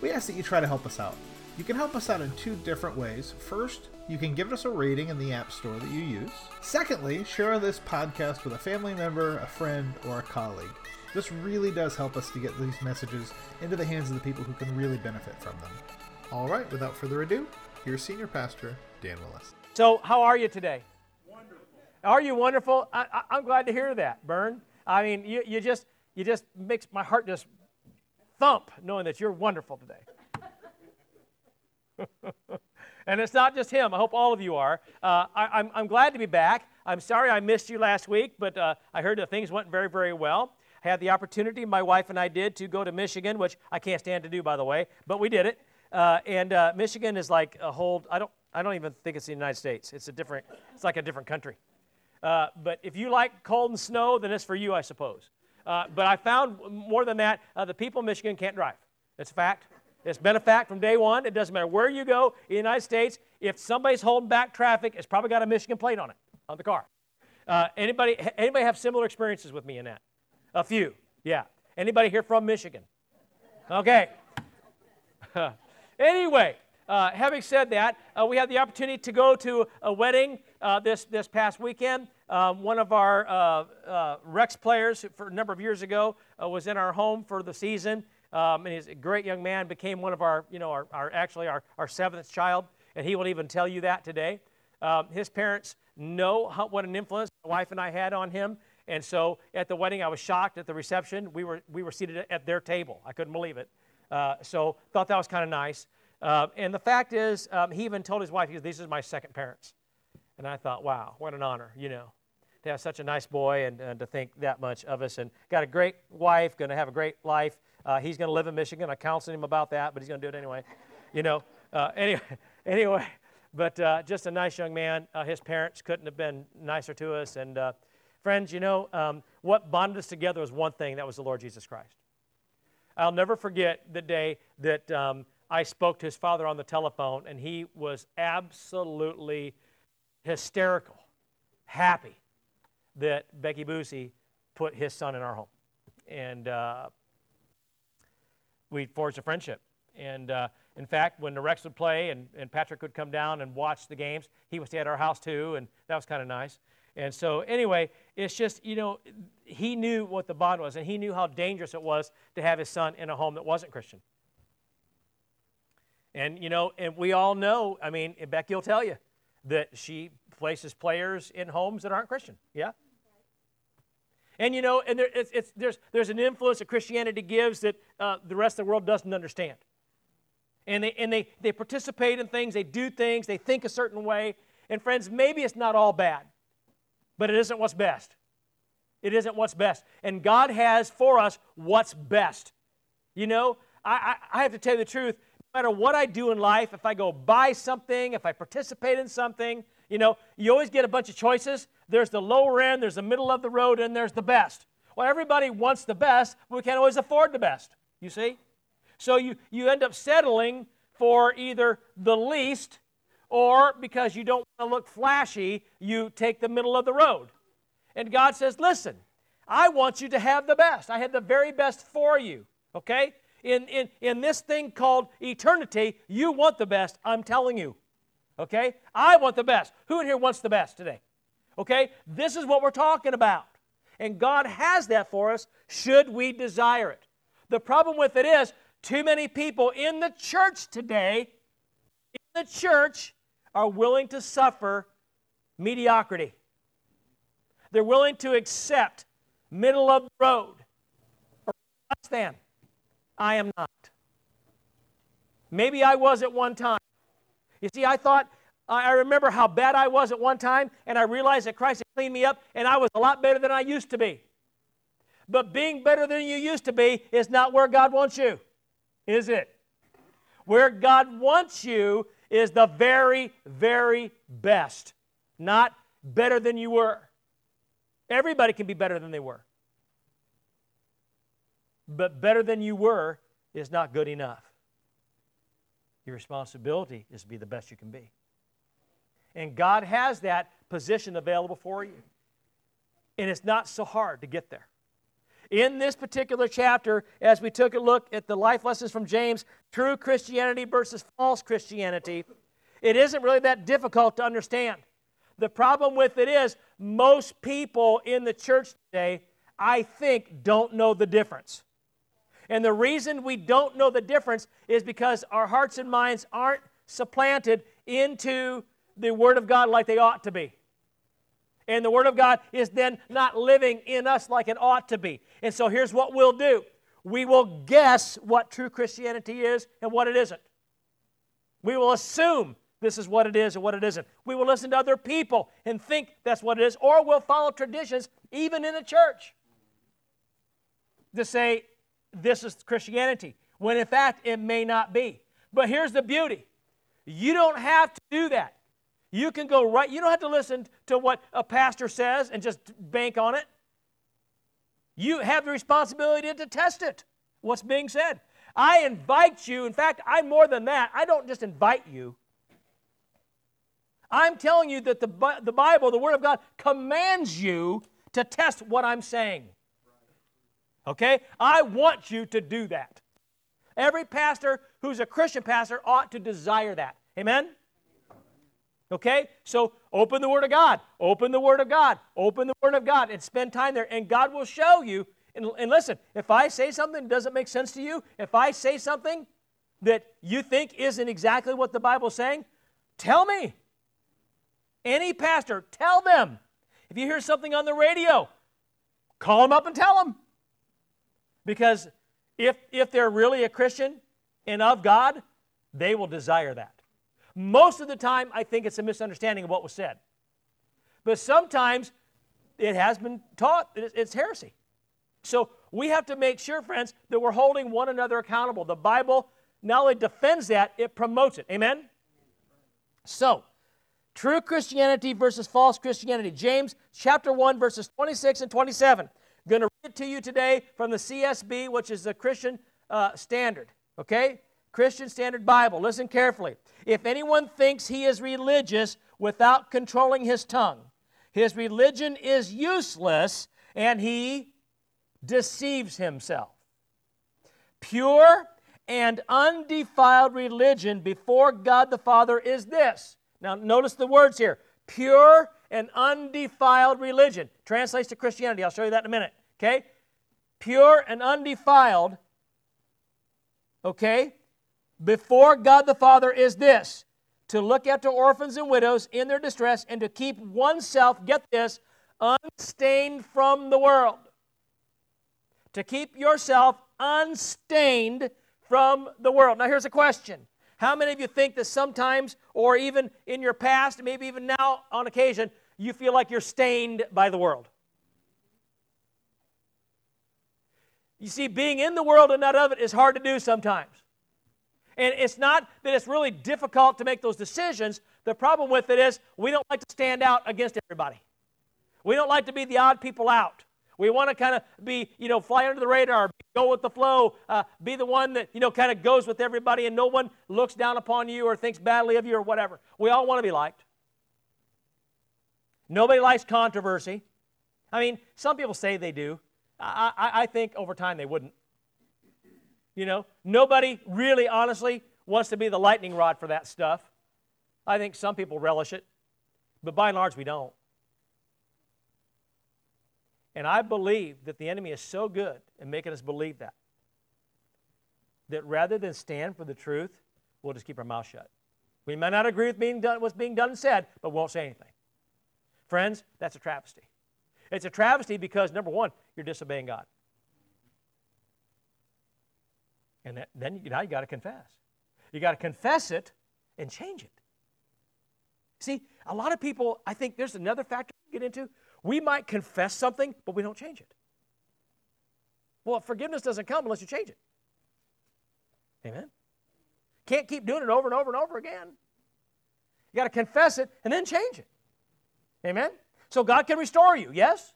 we ask that you try to help us out. You can help us out in two different ways. First, you can give us a rating in the App Store that you use. Secondly, share this podcast with a family member, a friend, or a colleague. This really does help us to get these messages into the hands of the people who can really benefit from them. All right, without further ado, here's Senior Pastor Dan Willis. So, how are you today? Wonderful. Are you wonderful? I, am glad to hear that, Bern. I mean, you, you just you just makes my heart just thump knowing that you're wonderful today. and it's not just him. I hope all of you are. Uh, I, am glad to be back. I'm sorry I missed you last week, but uh, I heard that things went very, very well. I had the opportunity, my wife and I did, to go to Michigan, which I can't stand to do, by the way, but we did it. Uh, and uh, Michigan is like a whole, I don't, I don't even think it's the United States. It's a different, it's like a different country. Uh, but if you like cold and snow, then it's for you, I suppose. Uh, but I found more than that, uh, the people in Michigan can't drive. It's a fact. It's been a fact from day one. It doesn't matter where you go in the United States. If somebody's holding back traffic, it's probably got a Michigan plate on it, on the car. Uh, anybody, anybody have similar experiences with me in that? A few, yeah. Anybody here from Michigan? Okay. anyway, uh, having said that, uh, we had the opportunity to go to a wedding uh, this, this past weekend. Um, one of our uh, uh, Rex players for a number of years ago uh, was in our home for the season. Um, and he's a great young man, became one of our, you know, our, our actually our, our seventh child, and he will even tell you that today. Um, his parents know how, what an influence my wife and I had on him, and so at the wedding, I was shocked at the reception. We were, we were seated at their table. I couldn't believe it. Uh, so thought that was kind of nice. Uh, and the fact is, um, he even told his wife, he goes, these are my second parents. And I thought, wow, what an honor, you know to have such a nice boy and, and to think that much of us. And got a great wife, going to have a great life. Uh, he's going to live in Michigan. I counseled him about that, but he's going to do it anyway. You know, uh, anyway, anyway, but uh, just a nice young man. Uh, his parents couldn't have been nicer to us. And uh, friends, you know, um, what bonded us together was one thing that was the Lord Jesus Christ. I'll never forget the day that um, I spoke to his father on the telephone, and he was absolutely hysterical, happy that Becky Boosie put his son in our home. And uh, we forged a friendship. And uh, in fact, when the Rex would play and, and Patrick would come down and watch the games, he would stay at our house too, and that was kind of nice. And so, anyway, it's just, you know, he knew what the bond was, and he knew how dangerous it was to have his son in a home that wasn't Christian. And, you know, and we all know, I mean, Becky will tell you that she places players in homes that aren't Christian. Yeah? And you know, and there, it's, it's, there's, there's an influence that Christianity gives that uh, the rest of the world doesn't understand. And, they, and they, they participate in things, they do things, they think a certain way. And friends, maybe it's not all bad, but it isn't what's best. It isn't what's best. And God has for us what's best. You know, I, I, I have to tell you the truth. No matter what I do in life, if I go buy something, if I participate in something, you know, you always get a bunch of choices. There's the lower end, there's the middle of the road, and there's the best. Well, everybody wants the best, but we can't always afford the best, you see? So you, you end up settling for either the least or because you don't want to look flashy, you take the middle of the road. And God says, listen, I want you to have the best. I had the very best for you, okay? In, in, in this thing called eternity, you want the best, I'm telling you. Okay? I want the best. Who in here wants the best today? Okay? This is what we're talking about. And God has that for us should we desire it. The problem with it is too many people in the church today, in the church, are willing to suffer mediocrity. They're willing to accept middle of the road or less than. I am not. Maybe I was at one time. You see, I thought, I remember how bad I was at one time, and I realized that Christ had cleaned me up, and I was a lot better than I used to be. But being better than you used to be is not where God wants you, is it? Where God wants you is the very, very best, not better than you were. Everybody can be better than they were. But better than you were is not good enough. Your responsibility is to be the best you can be. And God has that position available for you. And it's not so hard to get there. In this particular chapter, as we took a look at the life lessons from James, true Christianity versus false Christianity, it isn't really that difficult to understand. The problem with it is most people in the church today, I think, don't know the difference. And the reason we don't know the difference is because our hearts and minds aren't supplanted into the Word of God like they ought to be. And the Word of God is then not living in us like it ought to be. And so here's what we'll do we will guess what true Christianity is and what it isn't. We will assume this is what it is and what it isn't. We will listen to other people and think that's what it is, or we'll follow traditions, even in the church, to say this is Christianity, when in fact it may not be. But here's the beauty you don't have to do that. You can go right, you don't have to listen to what a pastor says and just bank on it. You have the responsibility to test it, what's being said. I invite you, in fact, I'm more than that. I don't just invite you. I'm telling you that the, the Bible, the Word of God, commands you to test what I'm saying. Okay? I want you to do that. Every pastor who's a Christian pastor ought to desire that. Amen? Okay? So open the Word of God. Open the Word of God. Open the Word of God and spend time there. And God will show you. And, and listen, if I say something that doesn't make sense to you, if I say something that you think isn't exactly what the Bible's saying, tell me. Any pastor, tell them. If you hear something on the radio, call them up and tell them. Because if, if they're really a Christian and of God, they will desire that. Most of the time, I think it's a misunderstanding of what was said. But sometimes it has been taught it's heresy. So we have to make sure, friends, that we're holding one another accountable. The Bible not only defends that, it promotes it. Amen? So, true Christianity versus false Christianity. James chapter 1, verses 26 and 27. Going to read it to you today from the CSB, which is the Christian uh, Standard. Okay? Christian Standard Bible. Listen carefully. If anyone thinks he is religious without controlling his tongue, his religion is useless and he deceives himself. Pure and undefiled religion before God the Father is this. Now, notice the words here pure and undefiled religion. Translates to Christianity. I'll show you that in a minute. Okay? Pure and undefiled. Okay? before God the Father is this to look after orphans and widows in their distress and to keep oneself, get this, unstained from the world. To keep yourself unstained from the world. Now, here's a question How many of you think that sometimes, or even in your past, maybe even now on occasion, you feel like you're stained by the world? You see, being in the world and not of it is hard to do sometimes. And it's not that it's really difficult to make those decisions. The problem with it is we don't like to stand out against everybody. We don't like to be the odd people out. We want to kind of be, you know, fly under the radar, go with the flow, uh, be the one that, you know, kind of goes with everybody and no one looks down upon you or thinks badly of you or whatever. We all want to be liked. Nobody likes controversy. I mean, some people say they do. I, I, I think over time they wouldn't. You know, nobody really, honestly, wants to be the lightning rod for that stuff. I think some people relish it, but by and large, we don't. And I believe that the enemy is so good in making us believe that, that rather than stand for the truth, we'll just keep our mouth shut. We may not agree with being done, what's being done and said, but won't say anything. Friends, that's a travesty. It's a travesty because, number one, you're disobeying God. And that, then now you got to confess. You got to confess it and change it. See, a lot of people, I think there's another factor to get into. We might confess something, but we don't change it. Well, forgiveness doesn't come unless you change it. Amen? can't keep doing it over and over and over again. You got to confess it and then change it. Amen? So God can restore you, yes?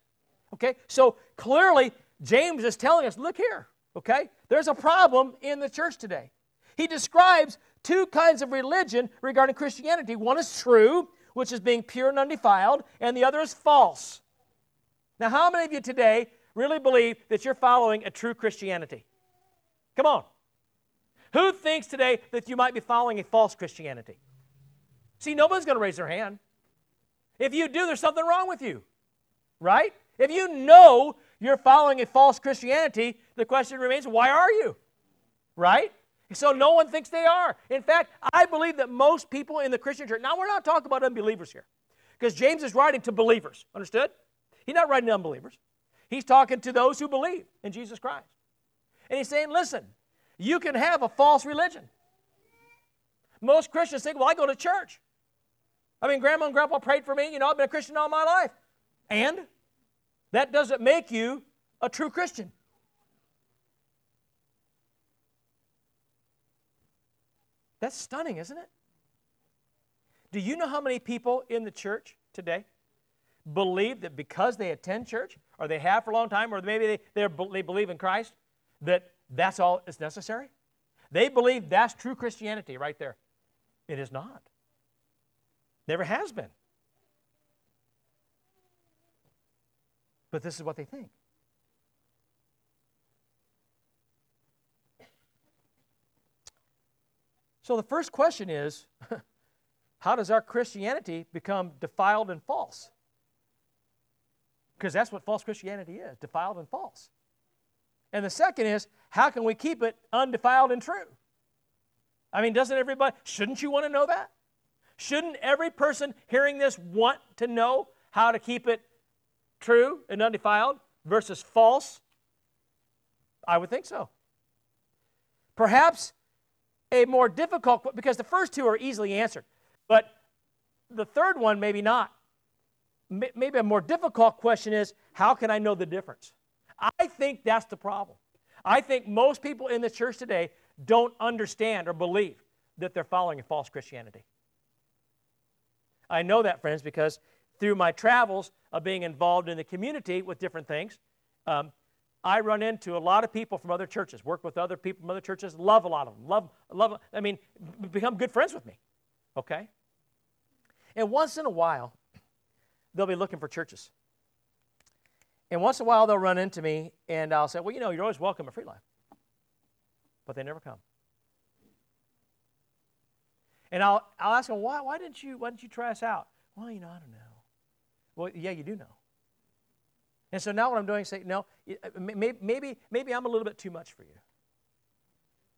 Okay, so clearly James is telling us look here, okay? There's a problem in the church today. He describes two kinds of religion regarding Christianity. One is true, which is being pure and undefiled, and the other is false. Now, how many of you today really believe that you're following a true Christianity? Come on. Who thinks today that you might be following a false Christianity? See, nobody's going to raise their hand. If you do, there's something wrong with you, right? If you know you're following a false Christianity, the question remains why are you? Right? So no one thinks they are. In fact, I believe that most people in the Christian church, now we're not talking about unbelievers here, because James is writing to believers, understood? He's not writing to unbelievers. He's talking to those who believe in Jesus Christ. And he's saying, listen, you can have a false religion. Most Christians think, well, I go to church. I mean, grandma and grandpa prayed for me. You know, I've been a Christian all my life. And that doesn't make you a true Christian. That's stunning, isn't it? Do you know how many people in the church today believe that because they attend church, or they have for a long time, or maybe they, they believe in Christ, that that's all is necessary? They believe that's true Christianity right there. It is not. Never has been. But this is what they think. So the first question is how does our Christianity become defiled and false? Because that's what false Christianity is defiled and false. And the second is how can we keep it undefiled and true? I mean, doesn't everybody, shouldn't you want to know that? Shouldn't every person hearing this want to know how to keep it true and undefiled versus false? I would think so. Perhaps a more difficult because the first two are easily answered, but the third one maybe not. Maybe a more difficult question is how can I know the difference? I think that's the problem. I think most people in the church today don't understand or believe that they're following a false Christianity. I know that, friends, because through my travels of being involved in the community with different things, um, I run into a lot of people from other churches, work with other people from other churches, love a lot of them, love, love, I mean, become good friends with me, okay? And once in a while, they'll be looking for churches. And once in a while, they'll run into me, and I'll say, Well, you know, you're always welcome at Free Life. But they never come. And I'll, I'll ask them, why, why, didn't you, why didn't you try us out? Well, you know, I don't know. Well, yeah, you do know. And so now what I'm doing is saying, no, uh, maybe, maybe, maybe I'm a little bit too much for you.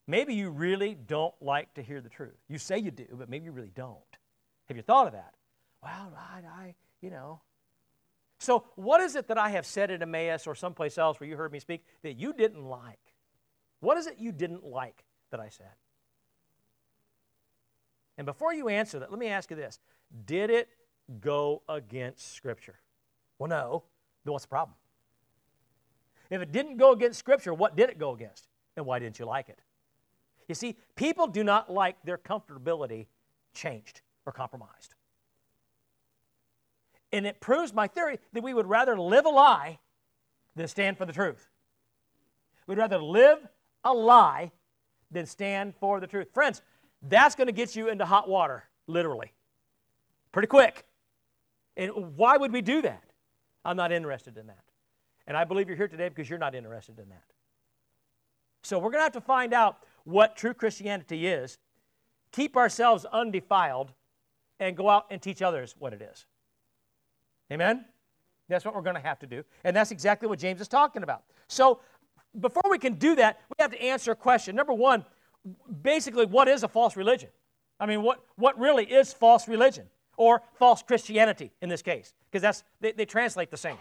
Maybe you really don't like to hear the truth. You say you do, but maybe you really don't. Have you thought of that? Well, I, I you know. So, what is it that I have said at Emmaus or someplace else where you heard me speak that you didn't like? What is it you didn't like that I said? And before you answer that, let me ask you this Did it go against Scripture? Well, no then what's the problem? If it didn't go against Scripture, what did it go against? And why didn't you like it? You see, people do not like their comfortability changed or compromised. And it proves my theory that we would rather live a lie than stand for the truth. We'd rather live a lie than stand for the truth. Friends, that's going to get you into hot water, literally, pretty quick. And why would we do that? I'm not interested in that. And I believe you're here today because you're not interested in that. So we're going to have to find out what true Christianity is, keep ourselves undefiled, and go out and teach others what it is. Amen? That's what we're going to have to do. And that's exactly what James is talking about. So before we can do that, we have to answer a question. Number one, basically, what is a false religion? I mean, what, what really is false religion? or false Christianity in this case, because that's they, they, translate the same.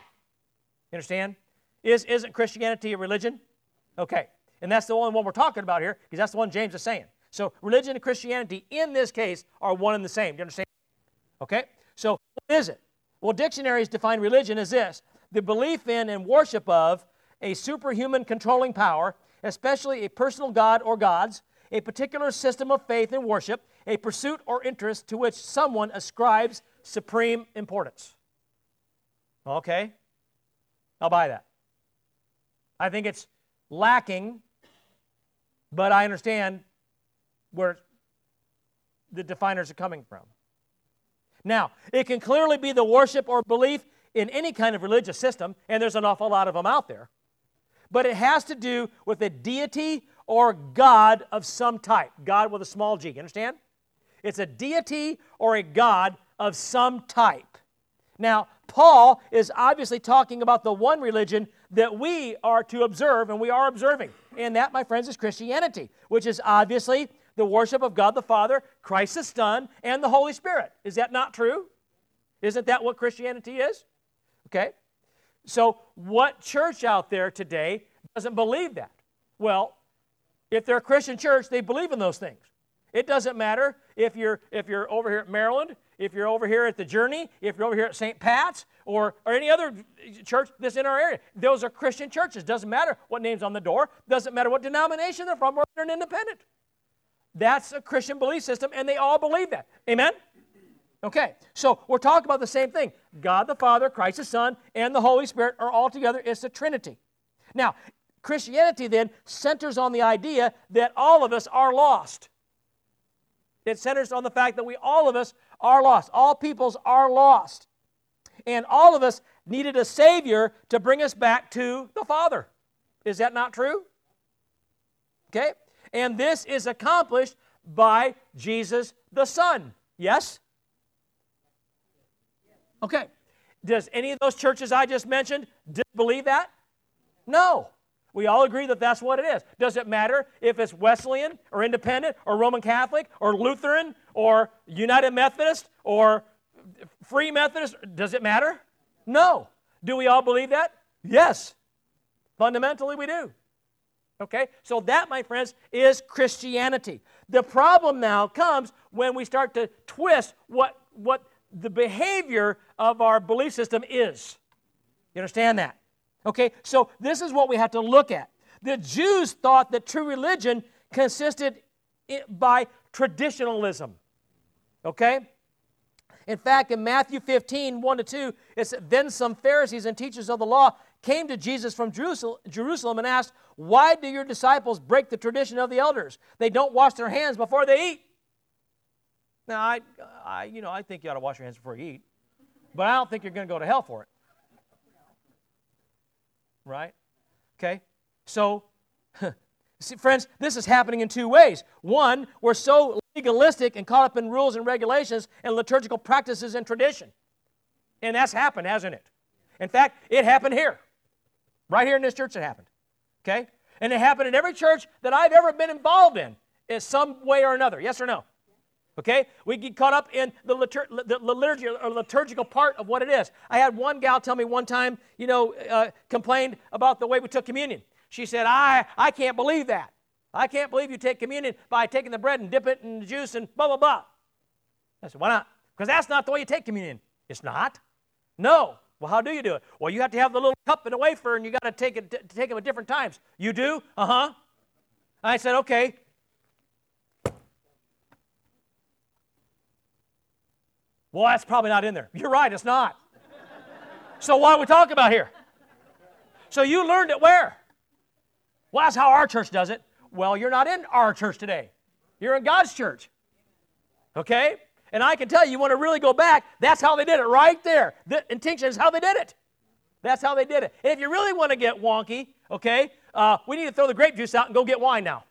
You understand? Is isn't Christianity a religion? Okay, and that's the only one we're talking about here, because that's the one James is saying. So religion and Christianity in this case are one and the same. Do you understand? Okay, so what is it? Well, dictionaries define religion as this: the belief in and worship of a superhuman controlling power, especially a personal god or gods, a particular system of faith and worship, a pursuit or interest to which someone ascribes supreme importance. Okay? I'll buy that. I think it's lacking, but I understand where the definers are coming from. Now, it can clearly be the worship or belief in any kind of religious system, and there's an awful lot of them out there. But it has to do with a deity or God of some type. God with a small g. You understand? It's a deity or a God of some type. Now, Paul is obviously talking about the one religion that we are to observe, and we are observing. And that, my friends, is Christianity, which is obviously the worship of God the Father, Christ the Son, and the Holy Spirit. Is that not true? Isn't that what Christianity is? Okay? So, what church out there today doesn't believe that? Well, if they're a Christian church, they believe in those things. It doesn't matter if you're if you're over here at Maryland, if you're over here at the Journey, if you're over here at St. Pat's, or, or any other church that's in our area. Those are Christian churches. Doesn't matter what name's on the door, doesn't matter what denomination they're from, or they're an independent. That's a Christian belief system, and they all believe that. Amen? Okay, so we're talking about the same thing. God the Father, Christ the Son, and the Holy Spirit are all together. It's the Trinity. Now, Christianity then centers on the idea that all of us are lost. It centers on the fact that we, all of us, are lost. All peoples are lost. And all of us needed a Savior to bring us back to the Father. Is that not true? Okay? And this is accomplished by Jesus the Son. Yes? Okay. Does any of those churches I just mentioned believe that? No. We all agree that that's what it is. Does it matter if it's Wesleyan or Independent or Roman Catholic or Lutheran or United Methodist or Free Methodist? Does it matter? No. Do we all believe that? Yes. Fundamentally, we do. Okay? So, that, my friends, is Christianity. The problem now comes when we start to twist what, what the behavior of our belief system is. You understand that? Okay, so this is what we have to look at. The Jews thought that true religion consisted by traditionalism. Okay? In fact, in Matthew 15, 1 to 2, it said, Then some Pharisees and teachers of the law came to Jesus from Jerusalem and asked, Why do your disciples break the tradition of the elders? They don't wash their hands before they eat. Now, I, I, you know, I think you ought to wash your hands before you eat, but I don't think you're going to go to hell for it right? Okay? So, see, friends, this is happening in two ways. One, we're so legalistic and caught up in rules and regulations and liturgical practices and tradition. And that's happened, hasn't it? In fact, it happened here. Right here in this church, it happened. Okay? And it happened in every church that I've ever been involved in, in some way or another. Yes or no? Okay? We get caught up in the, litur- the liturgy or liturgical part of what it is. I had one gal tell me one time, you know, uh, complained about the way we took communion. She said, I, I can't believe that. I can't believe you take communion by taking the bread and dip it in the juice and blah, blah, blah. I said, why not? Because that's not the way you take communion. It's not. No. Well, how do you do it? Well, you have to have the little cup and a wafer, and you got to take it, t- take them at different times. You do? Uh huh. I said, okay. Well, that's probably not in there. You're right, it's not. so what are we talking about here? So you learned it where? Well, that's how our church does it. Well, you're not in our church today. You're in God's church. Okay? And I can tell you, you want to really go back, that's how they did it right there. The intention is how they did it. That's how they did it. And if you really want to get wonky, okay, uh, we need to throw the grape juice out and go get wine now.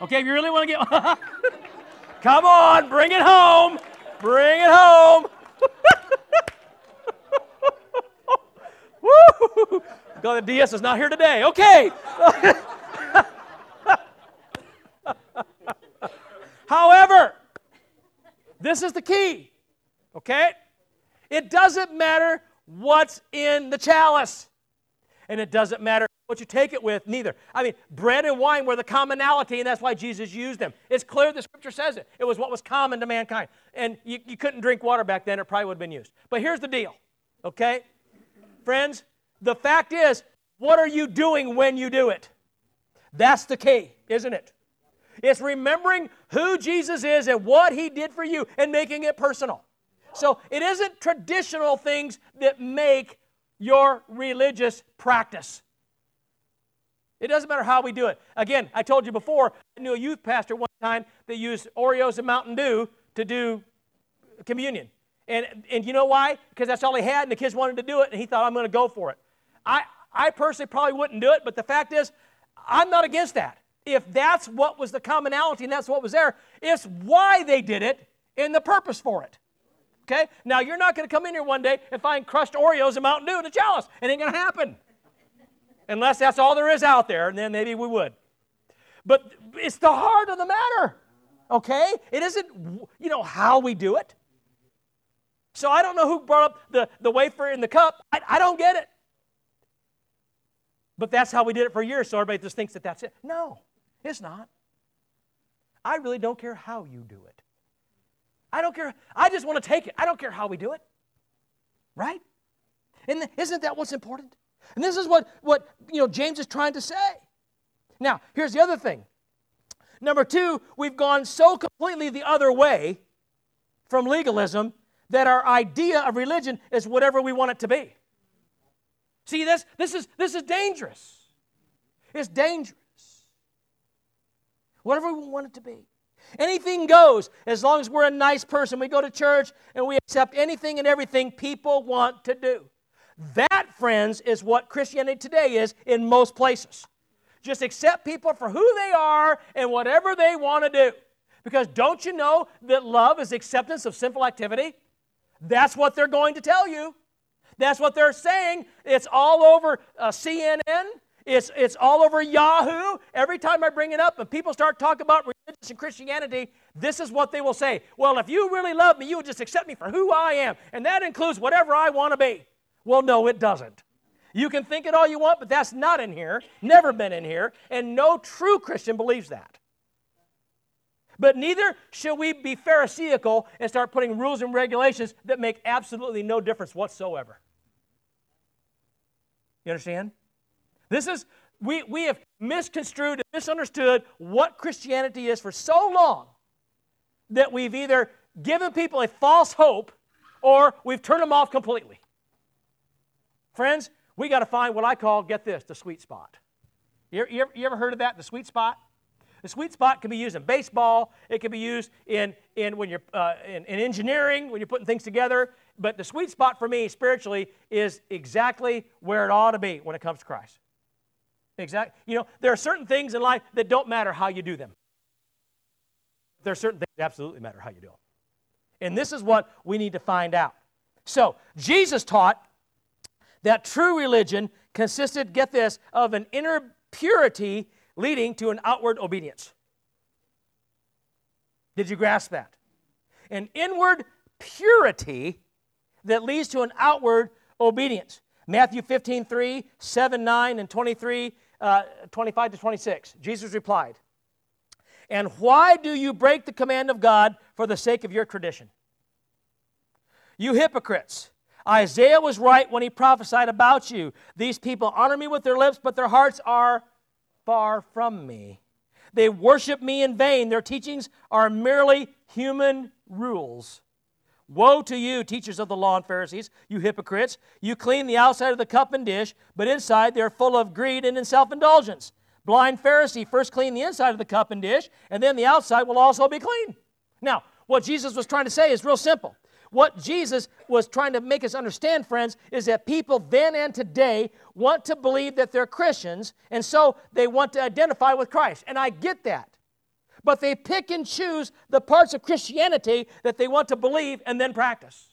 Okay, if you really want to get. Come on, bring it home. Bring it home. Woo! The DS is not here today. Okay. However, this is the key. Okay? It doesn't matter what's in the chalice. And it doesn't matter what you take it with, neither. I mean, bread and wine were the commonality, and that's why Jesus used them. It's clear the scripture says it. It was what was common to mankind. And you, you couldn't drink water back then, it probably would have been used. But here's the deal, okay? Friends, the fact is, what are you doing when you do it? That's the key, isn't it? It's remembering who Jesus is and what he did for you and making it personal. So it isn't traditional things that make your religious practice. It doesn't matter how we do it. Again, I told you before, I knew a youth pastor one time that used Oreos and Mountain Dew to do communion. And, and you know why? Because that's all he had, and the kids wanted to do it, and he thought, I'm going to go for it. I, I personally probably wouldn't do it, but the fact is, I'm not against that. If that's what was the commonality and that's what was there, it's why they did it and the purpose for it. Okay? Now, you're not going to come in here one day and find crushed Oreos and Mountain Dew in a chalice. It ain't going to happen. Unless that's all there is out there, and then maybe we would. But it's the heart of the matter. Okay? It isn't, you know, how we do it. So I don't know who brought up the, the wafer in the cup. I, I don't get it. But that's how we did it for years, so everybody just thinks that that's it. No, it's not. I really don't care how you do it. I don't care. I just want to take it. I don't care how we do it. Right? And isn't that what's important? And this is what, what you know James is trying to say. Now, here's the other thing. Number two, we've gone so completely the other way from legalism that our idea of religion is whatever we want it to be. See, this, this, is, this is dangerous. It's dangerous. Whatever we want it to be. Anything goes as long as we're a nice person. We go to church and we accept anything and everything people want to do. That, friends, is what Christianity today is in most places. Just accept people for who they are and whatever they want to do. Because don't you know that love is acceptance of sinful activity? That's what they're going to tell you. That's what they're saying. It's all over uh, CNN. It's, it's all over Yahoo. Every time I bring it up and people start talking about religion and Christianity, this is what they will say. Well, if you really love me, you would just accept me for who I am. And that includes whatever I want to be. Well, no, it doesn't. You can think it all you want, but that's not in here, never been in here, and no true Christian believes that. But neither should we be Pharisaical and start putting rules and regulations that make absolutely no difference whatsoever. You understand? This is, we, we have misconstrued and misunderstood what Christianity is for so long that we've either given people a false hope or we've turned them off completely. Friends, we got to find what I call, get this, the sweet spot. You, you, you ever heard of that, the sweet spot? The sweet spot can be used in baseball. It can be used in, in when you're uh, in, in engineering when you're putting things together. But the sweet spot for me spiritually is exactly where it ought to be when it comes to Christ. Exactly. You know, there are certain things in life that don't matter how you do them. There are certain things that absolutely matter how you do them. And this is what we need to find out. So, Jesus taught that true religion consisted, get this, of an inner purity leading to an outward obedience. Did you grasp that? An inward purity that leads to an outward obedience. Matthew 15, 3, 7, 9, and 23, uh, 25 to 26. Jesus replied, And why do you break the command of God for the sake of your tradition? You hypocrites! Isaiah was right when he prophesied about you. These people honor me with their lips, but their hearts are far from me. They worship me in vain. Their teachings are merely human rules. Woe to you, teachers of the law and Pharisees, you hypocrites! You clean the outside of the cup and dish, but inside they're full of greed and in self indulgence. Blind Pharisee, first clean the inside of the cup and dish, and then the outside will also be clean. Now, what Jesus was trying to say is real simple. What Jesus was trying to make us understand, friends, is that people then and today want to believe that they're Christians, and so they want to identify with Christ. And I get that. But they pick and choose the parts of Christianity that they want to believe and then practice.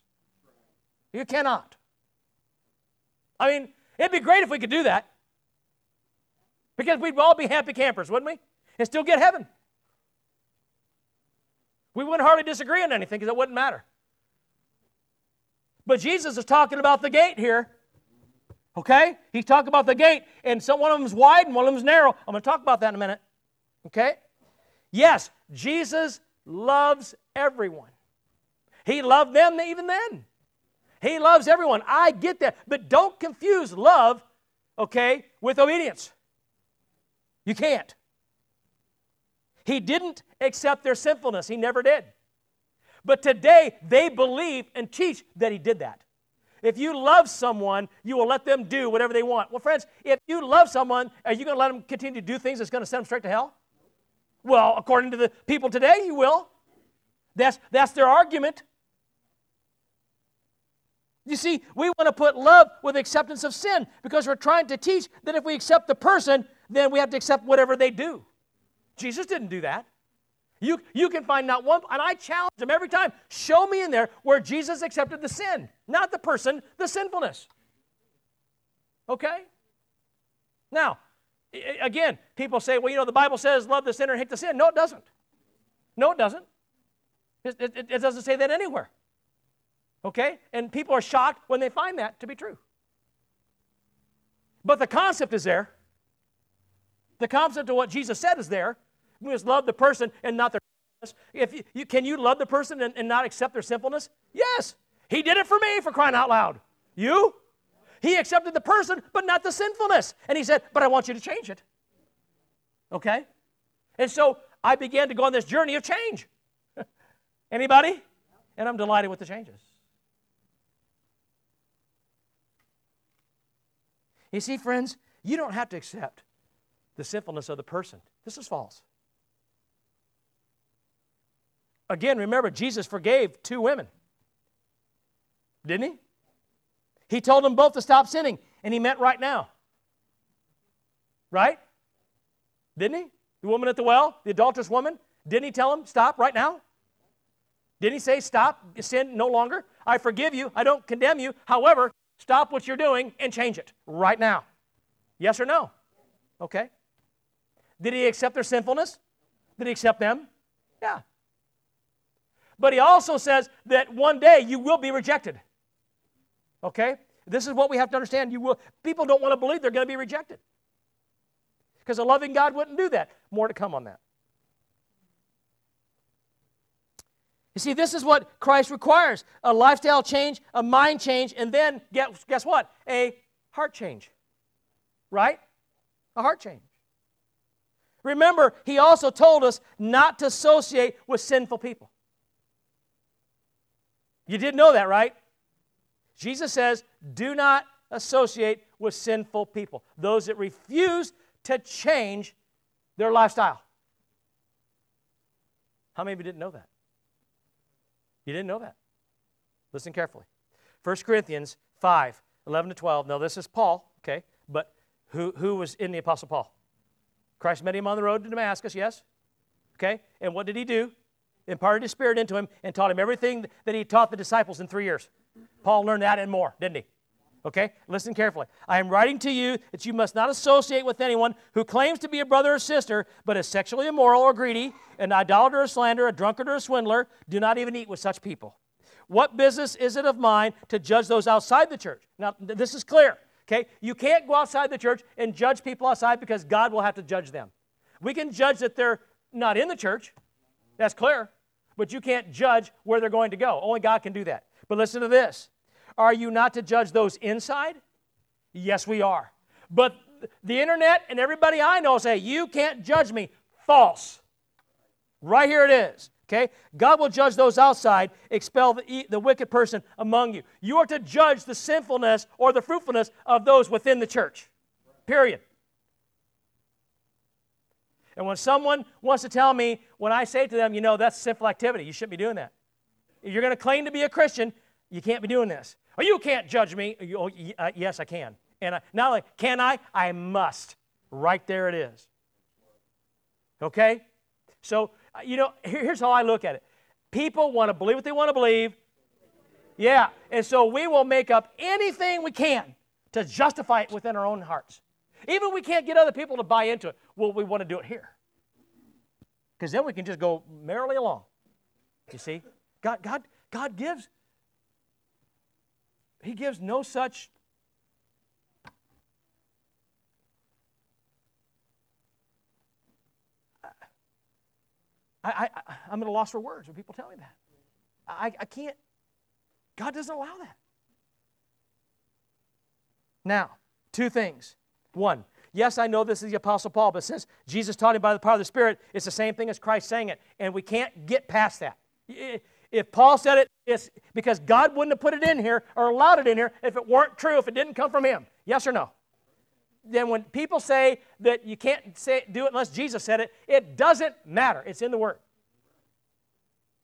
You cannot. I mean, it'd be great if we could do that. Because we'd all be happy campers, wouldn't we? And still get heaven. We wouldn't hardly disagree on anything because it wouldn't matter. But Jesus is talking about the gate here. Okay? He's talking about the gate, and some, one of them's wide and one of them's narrow. I'm going to talk about that in a minute. Okay? Yes, Jesus loves everyone. He loved them even then. He loves everyone. I get that. But don't confuse love, okay, with obedience. You can't. He didn't accept their sinfulness, he never did. But today, they believe and teach that he did that. If you love someone, you will let them do whatever they want. Well, friends, if you love someone, are you going to let them continue to do things that's going to send them straight to hell? Well, according to the people today, you will. That's, that's their argument. You see, we want to put love with acceptance of sin because we're trying to teach that if we accept the person, then we have to accept whatever they do. Jesus didn't do that. You, you can find not one, and I challenge them every time show me in there where Jesus accepted the sin, not the person, the sinfulness. Okay? Now, again, people say, well, you know, the Bible says love the sinner and hate the sin. No, it doesn't. No, it doesn't. It, it, it doesn't say that anywhere. Okay? And people are shocked when they find that to be true. But the concept is there. The concept of what Jesus said is there. We must love the person and not their if you, you, can you love the person and, and not accept their sinfulness? Yes. He did it for me for crying out loud. You? He accepted the person, but not the sinfulness. And he said, But I want you to change it. Okay? And so I began to go on this journey of change. Anybody? And I'm delighted with the changes. You see, friends, you don't have to accept the sinfulness of the person. This is false. Again, remember, Jesus forgave two women. Didn't he? He told them both to stop sinning, and he meant right now. Right? Didn't he? The woman at the well, the adulterous woman, didn't he tell them, stop right now? Didn't he say, stop, sin no longer? I forgive you, I don't condemn you. However, stop what you're doing and change it right now. Yes or no? Okay. Did he accept their sinfulness? Did he accept them? Yeah. But he also says that one day you will be rejected. Okay? This is what we have to understand. You will people don't want to believe they're going to be rejected. Because a loving God wouldn't do that. More to come on that. You see, this is what Christ requires a lifestyle change, a mind change, and then guess, guess what? A heart change. Right? A heart change. Remember, he also told us not to associate with sinful people. You did know that, right? Jesus says, do not associate with sinful people, those that refuse to change their lifestyle. How many of you didn't know that? You didn't know that. Listen carefully. 1 Corinthians 5 11 to 12. Now, this is Paul, okay, but who, who was in the Apostle Paul? Christ met him on the road to Damascus, yes? Okay, and what did he do? Imparted his spirit into him, and taught him everything that he taught the disciples in three years. Paul learned that and more, didn't he? Okay, listen carefully. I am writing to you that you must not associate with anyone who claims to be a brother or sister, but is sexually immoral or greedy, an idolater or slanderer, a drunkard or a swindler. Do not even eat with such people. What business is it of mine to judge those outside the church? Now, this is clear. Okay, you can't go outside the church and judge people outside because God will have to judge them. We can judge that they're not in the church, that's clear. But you can't judge where they're going to go. Only God can do that. But listen to this Are you not to judge those inside? Yes, we are. But the internet and everybody I know say, You can't judge me. False. Right here it is. Okay? God will judge those outside, expel the, the wicked person among you. You are to judge the sinfulness or the fruitfulness of those within the church. Period. And when someone wants to tell me, when I say to them, you know, that's sinful activity, you shouldn't be doing that. If you're going to claim to be a Christian, you can't be doing this. Or you can't judge me. Oh, uh, yes, I can. And I, not only can I, I must. Right there it is. Okay? So, uh, you know, here's how I look at it people want to believe what they want to believe. Yeah. And so we will make up anything we can to justify it within our own hearts. Even if we can't get other people to buy into it, well, we want to do it here. Because then we can just go merrily along. You see? God, God, God gives, He gives no such I, I, I'm at a loss for words when people tell me that. I, I can't, God doesn't allow that. Now, two things. One, yes, I know this is the Apostle Paul, but since Jesus taught him by the power of the Spirit, it's the same thing as Christ saying it. And we can't get past that. If Paul said it, it's because God wouldn't have put it in here or allowed it in here if it weren't true, if it didn't come from him. Yes or no? Then when people say that you can't say, do it unless Jesus said it, it doesn't matter. It's in the Word.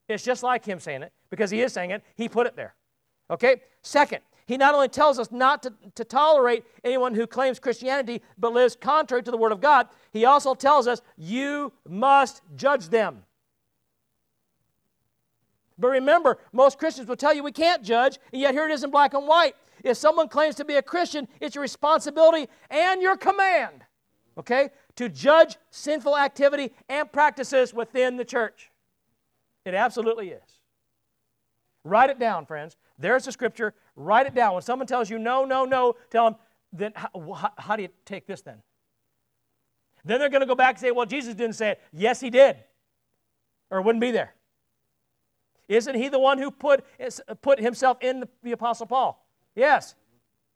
It's just like him saying it because he is saying it. He put it there. Okay? Second, he not only tells us not to, to tolerate anyone who claims Christianity but lives contrary to the Word of God, he also tells us you must judge them. But remember, most Christians will tell you we can't judge, and yet here it is in black and white. If someone claims to be a Christian, it's your responsibility and your command, okay, to judge sinful activity and practices within the church. It absolutely is. Write it down, friends. There's the scripture. Write it down. When someone tells you no, no, no, tell them, then how, how do you take this then? Then they're going to go back and say, well, Jesus didn't say it. Yes, he did. Or wouldn't be there. Isn't he the one who put, put himself in the, the Apostle Paul? Yes.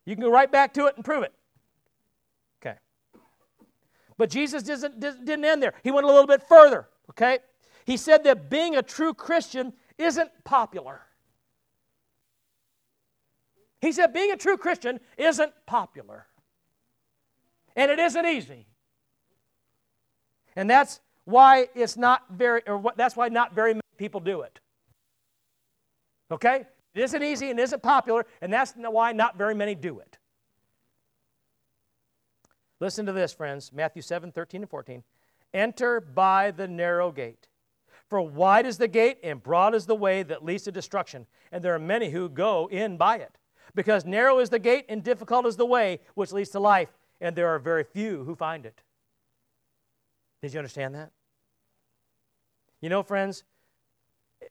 You can go right back to it and prove it. Okay. But Jesus didn't, didn't end there. He went a little bit further. Okay. He said that being a true Christian isn't popular. He said being a true Christian isn't popular. And it isn't easy. And that's why it's not very, or that's why not very many people do it. Okay? It isn't easy and isn't popular, and that's why not very many do it. Listen to this, friends Matthew 7 13 and 14. Enter by the narrow gate. For wide is the gate and broad is the way that leads to destruction, and there are many who go in by it. Because narrow is the gate and difficult is the way which leads to life, and there are very few who find it. Did you understand that? You know, friends,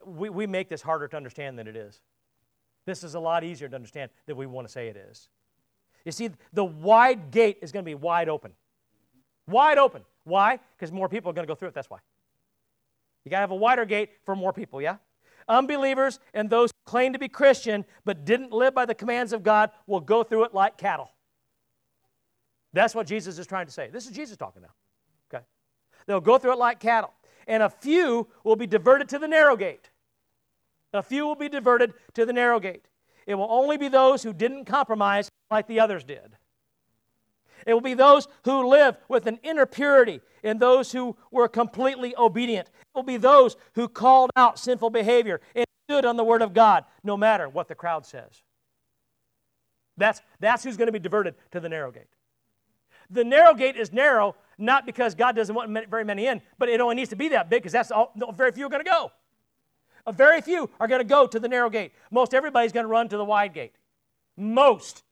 we, we make this harder to understand than it is. This is a lot easier to understand than we want to say it is. You see, the wide gate is going to be wide open. Wide open. Why? Because more people are going to go through it. That's why. You got to have a wider gate for more people, yeah? Unbelievers and those who claim to be Christian but didn't live by the commands of God will go through it like cattle. That's what Jesus is trying to say. This is Jesus talking now. Okay? They'll go through it like cattle. And a few will be diverted to the narrow gate. A few will be diverted to the narrow gate. It will only be those who didn't compromise like the others did. It will be those who live with an inner purity and those who were completely obedient. It will be those who called out sinful behavior and stood on the Word of God no matter what the crowd says. That's, that's who's going to be diverted to the narrow gate. The narrow gate is narrow not because God doesn't want very many in, but it only needs to be that big because that's all, very few are going to go. A very few are going to go to the narrow gate. Most everybody's going to run to the wide gate. Most.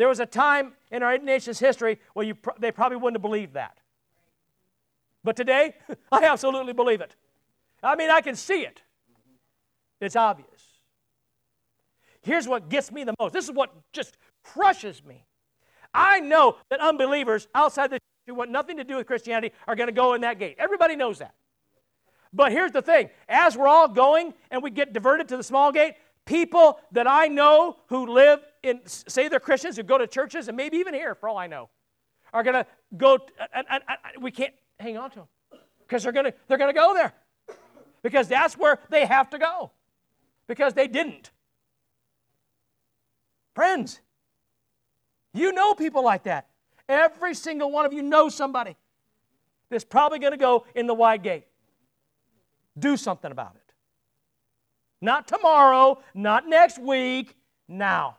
There was a time in our nation's history where pro- they probably wouldn't have believed that. But today, I absolutely believe it. I mean, I can see it. It's obvious. Here's what gets me the most. This is what just crushes me. I know that unbelievers outside the church who want nothing to do with Christianity are going to go in that gate. Everybody knows that. But here's the thing as we're all going and we get diverted to the small gate, people that I know who live in, say they're Christians, who go to churches, and maybe even here, for all I know, are going to go, uh, and, and, and, we can't hang on to them because they're going to they're going to go there because that's where they have to go because they didn't. Friends, you know people like that. Every single one of you knows somebody that's probably going to go in the wide gate. Do something about it. Not tomorrow, not next week, now.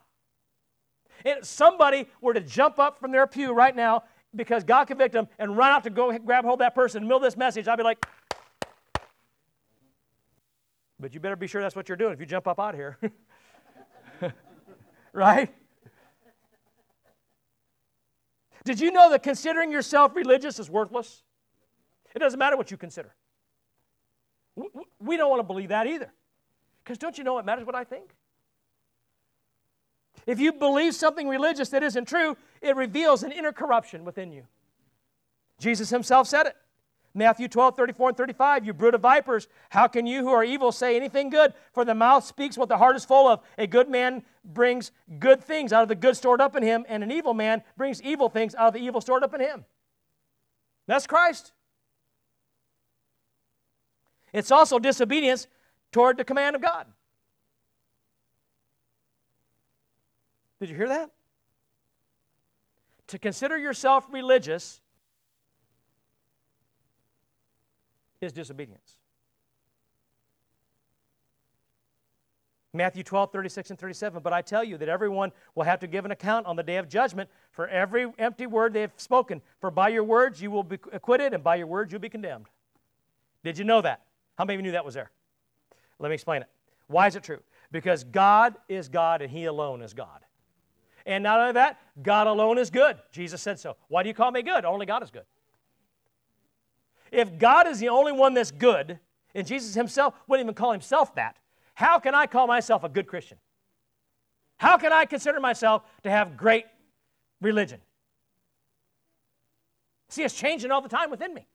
And if somebody were to jump up from their pew right now because God convicted them and run out to go grab hold of that person and mill this message, I'd be like, but you better be sure that's what you're doing if you jump up out here. right? Did you know that considering yourself religious is worthless? It doesn't matter what you consider. We don't want to believe that either. Because don't you know it matters what I think? If you believe something religious that isn't true, it reveals an inner corruption within you. Jesus himself said it. Matthew 12, 34 and 35, you brood of vipers, how can you who are evil say anything good? For the mouth speaks what the heart is full of. A good man brings good things out of the good stored up in him, and an evil man brings evil things out of the evil stored up in him. That's Christ. It's also disobedience toward the command of God. Did you hear that? To consider yourself religious is disobedience. Matthew 12, 36 and 37. But I tell you that everyone will have to give an account on the day of judgment for every empty word they have spoken. For by your words you will be acquitted, and by your words you'll be condemned. Did you know that? How many of you knew that was there? Let me explain it. Why is it true? Because God is God and He alone is God. And not only that, God alone is good. Jesus said so. Why do you call me good? Only God is good. If God is the only one that's good, and Jesus himself wouldn't even call himself that, how can I call myself a good Christian? How can I consider myself to have great religion? See, it's changing all the time within me.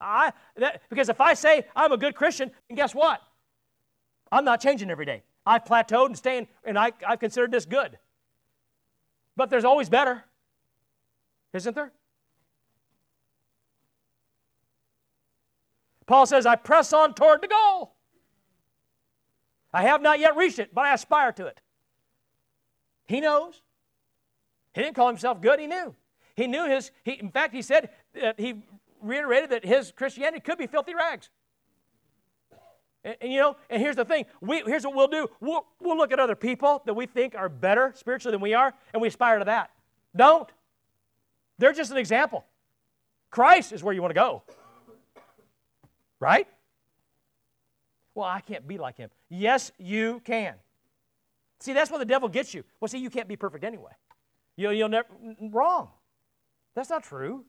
I, that, because if I say I'm a good Christian, and guess what? I'm not changing every day. I've plateaued and staying, and I, I've considered this good. But there's always better, isn't there? Paul says, I press on toward the goal. I have not yet reached it, but I aspire to it. He knows. He didn't call himself good, he knew. He knew his, he, in fact, he said, that he reiterated that his Christianity could be filthy rags. And, and, you know, and here's the thing. We, here's what we'll do. We'll, we'll look at other people that we think are better spiritually than we are, and we aspire to that. Don't. They're just an example. Christ is where you want to go. Right? Well, I can't be like him. Yes, you can. See, that's where the devil gets you. Well, see, you can't be perfect anyway. You'll, you'll never, wrong. That's not true.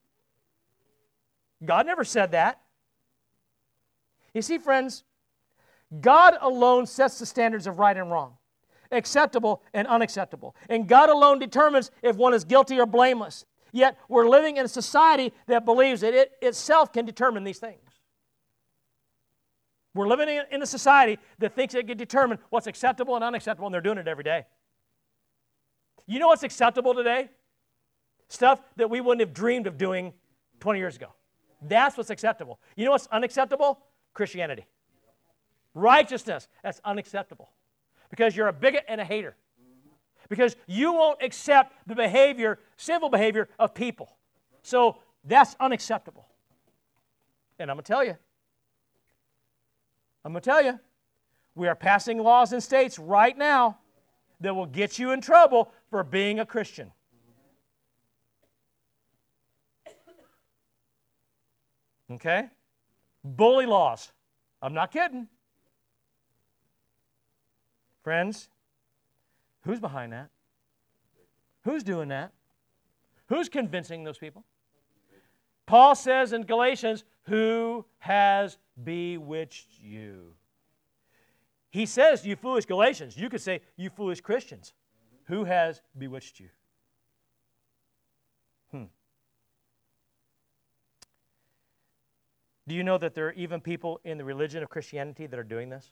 God never said that. You see, friends, God alone sets the standards of right and wrong, acceptable and unacceptable. And God alone determines if one is guilty or blameless. Yet we're living in a society that believes that it itself can determine these things. We're living in a society that thinks it can determine what's acceptable and unacceptable, and they're doing it every day. You know what's acceptable today? Stuff that we wouldn't have dreamed of doing 20 years ago. That's what's acceptable. You know what's unacceptable? Christianity. Righteousness, that's unacceptable. Because you're a bigot and a hater. Because you won't accept the behavior, civil behavior of people. So that's unacceptable. And I'm going to tell you, I'm going to tell you, we are passing laws in states right now that will get you in trouble for being a Christian. Okay? Bully laws. I'm not kidding. Friends, who's behind that? Who's doing that? Who's convincing those people? Paul says in Galatians, Who has bewitched you? He says, You foolish Galatians. You could say, You foolish Christians. Who has bewitched you? Hmm. Do you know that there are even people in the religion of Christianity that are doing this?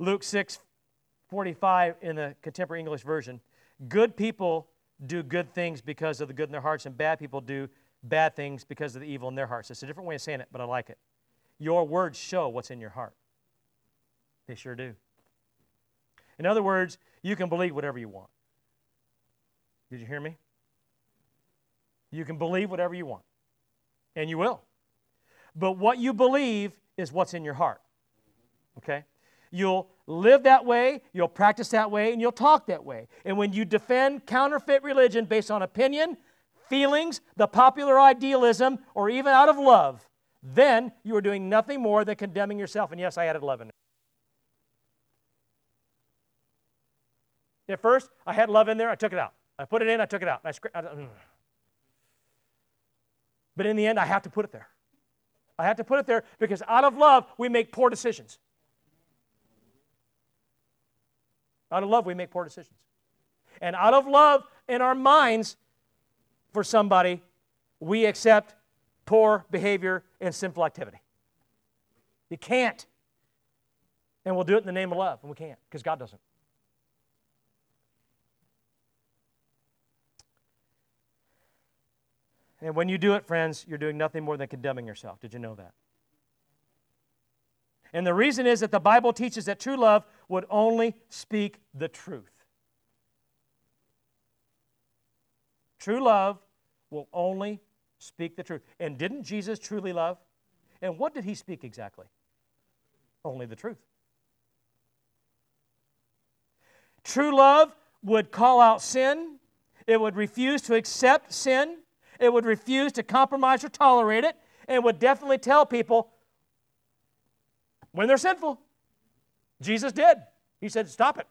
Luke 6 45 in the contemporary English version. Good people do good things because of the good in their hearts, and bad people do bad things because of the evil in their hearts. It's a different way of saying it, but I like it. Your words show what's in your heart. They sure do. In other words, you can believe whatever you want. Did you hear me? You can believe whatever you want, and you will. But what you believe is what's in your heart. Okay? You'll live that way, you'll practice that way, and you'll talk that way. And when you defend counterfeit religion based on opinion, feelings, the popular idealism, or even out of love, then you are doing nothing more than condemning yourself. And yes, I added love in there. At first, I had love in there, I took it out. I put it in, I took it out. I, I, mm. But in the end, I have to put it there. I have to put it there because out of love, we make poor decisions. Out of love, we make poor decisions. And out of love in our minds for somebody, we accept poor behavior and sinful activity. You can't. And we'll do it in the name of love, and we can't because God doesn't. And when you do it, friends, you're doing nothing more than condemning yourself. Did you know that? And the reason is that the Bible teaches that true love would only speak the truth. True love will only speak the truth. And didn't Jesus truly love? And what did he speak exactly? Only the truth. True love would call out sin, it would refuse to accept sin, it would refuse to compromise or tolerate it, and would definitely tell people when they're sinful. Jesus did. He said, Stop it.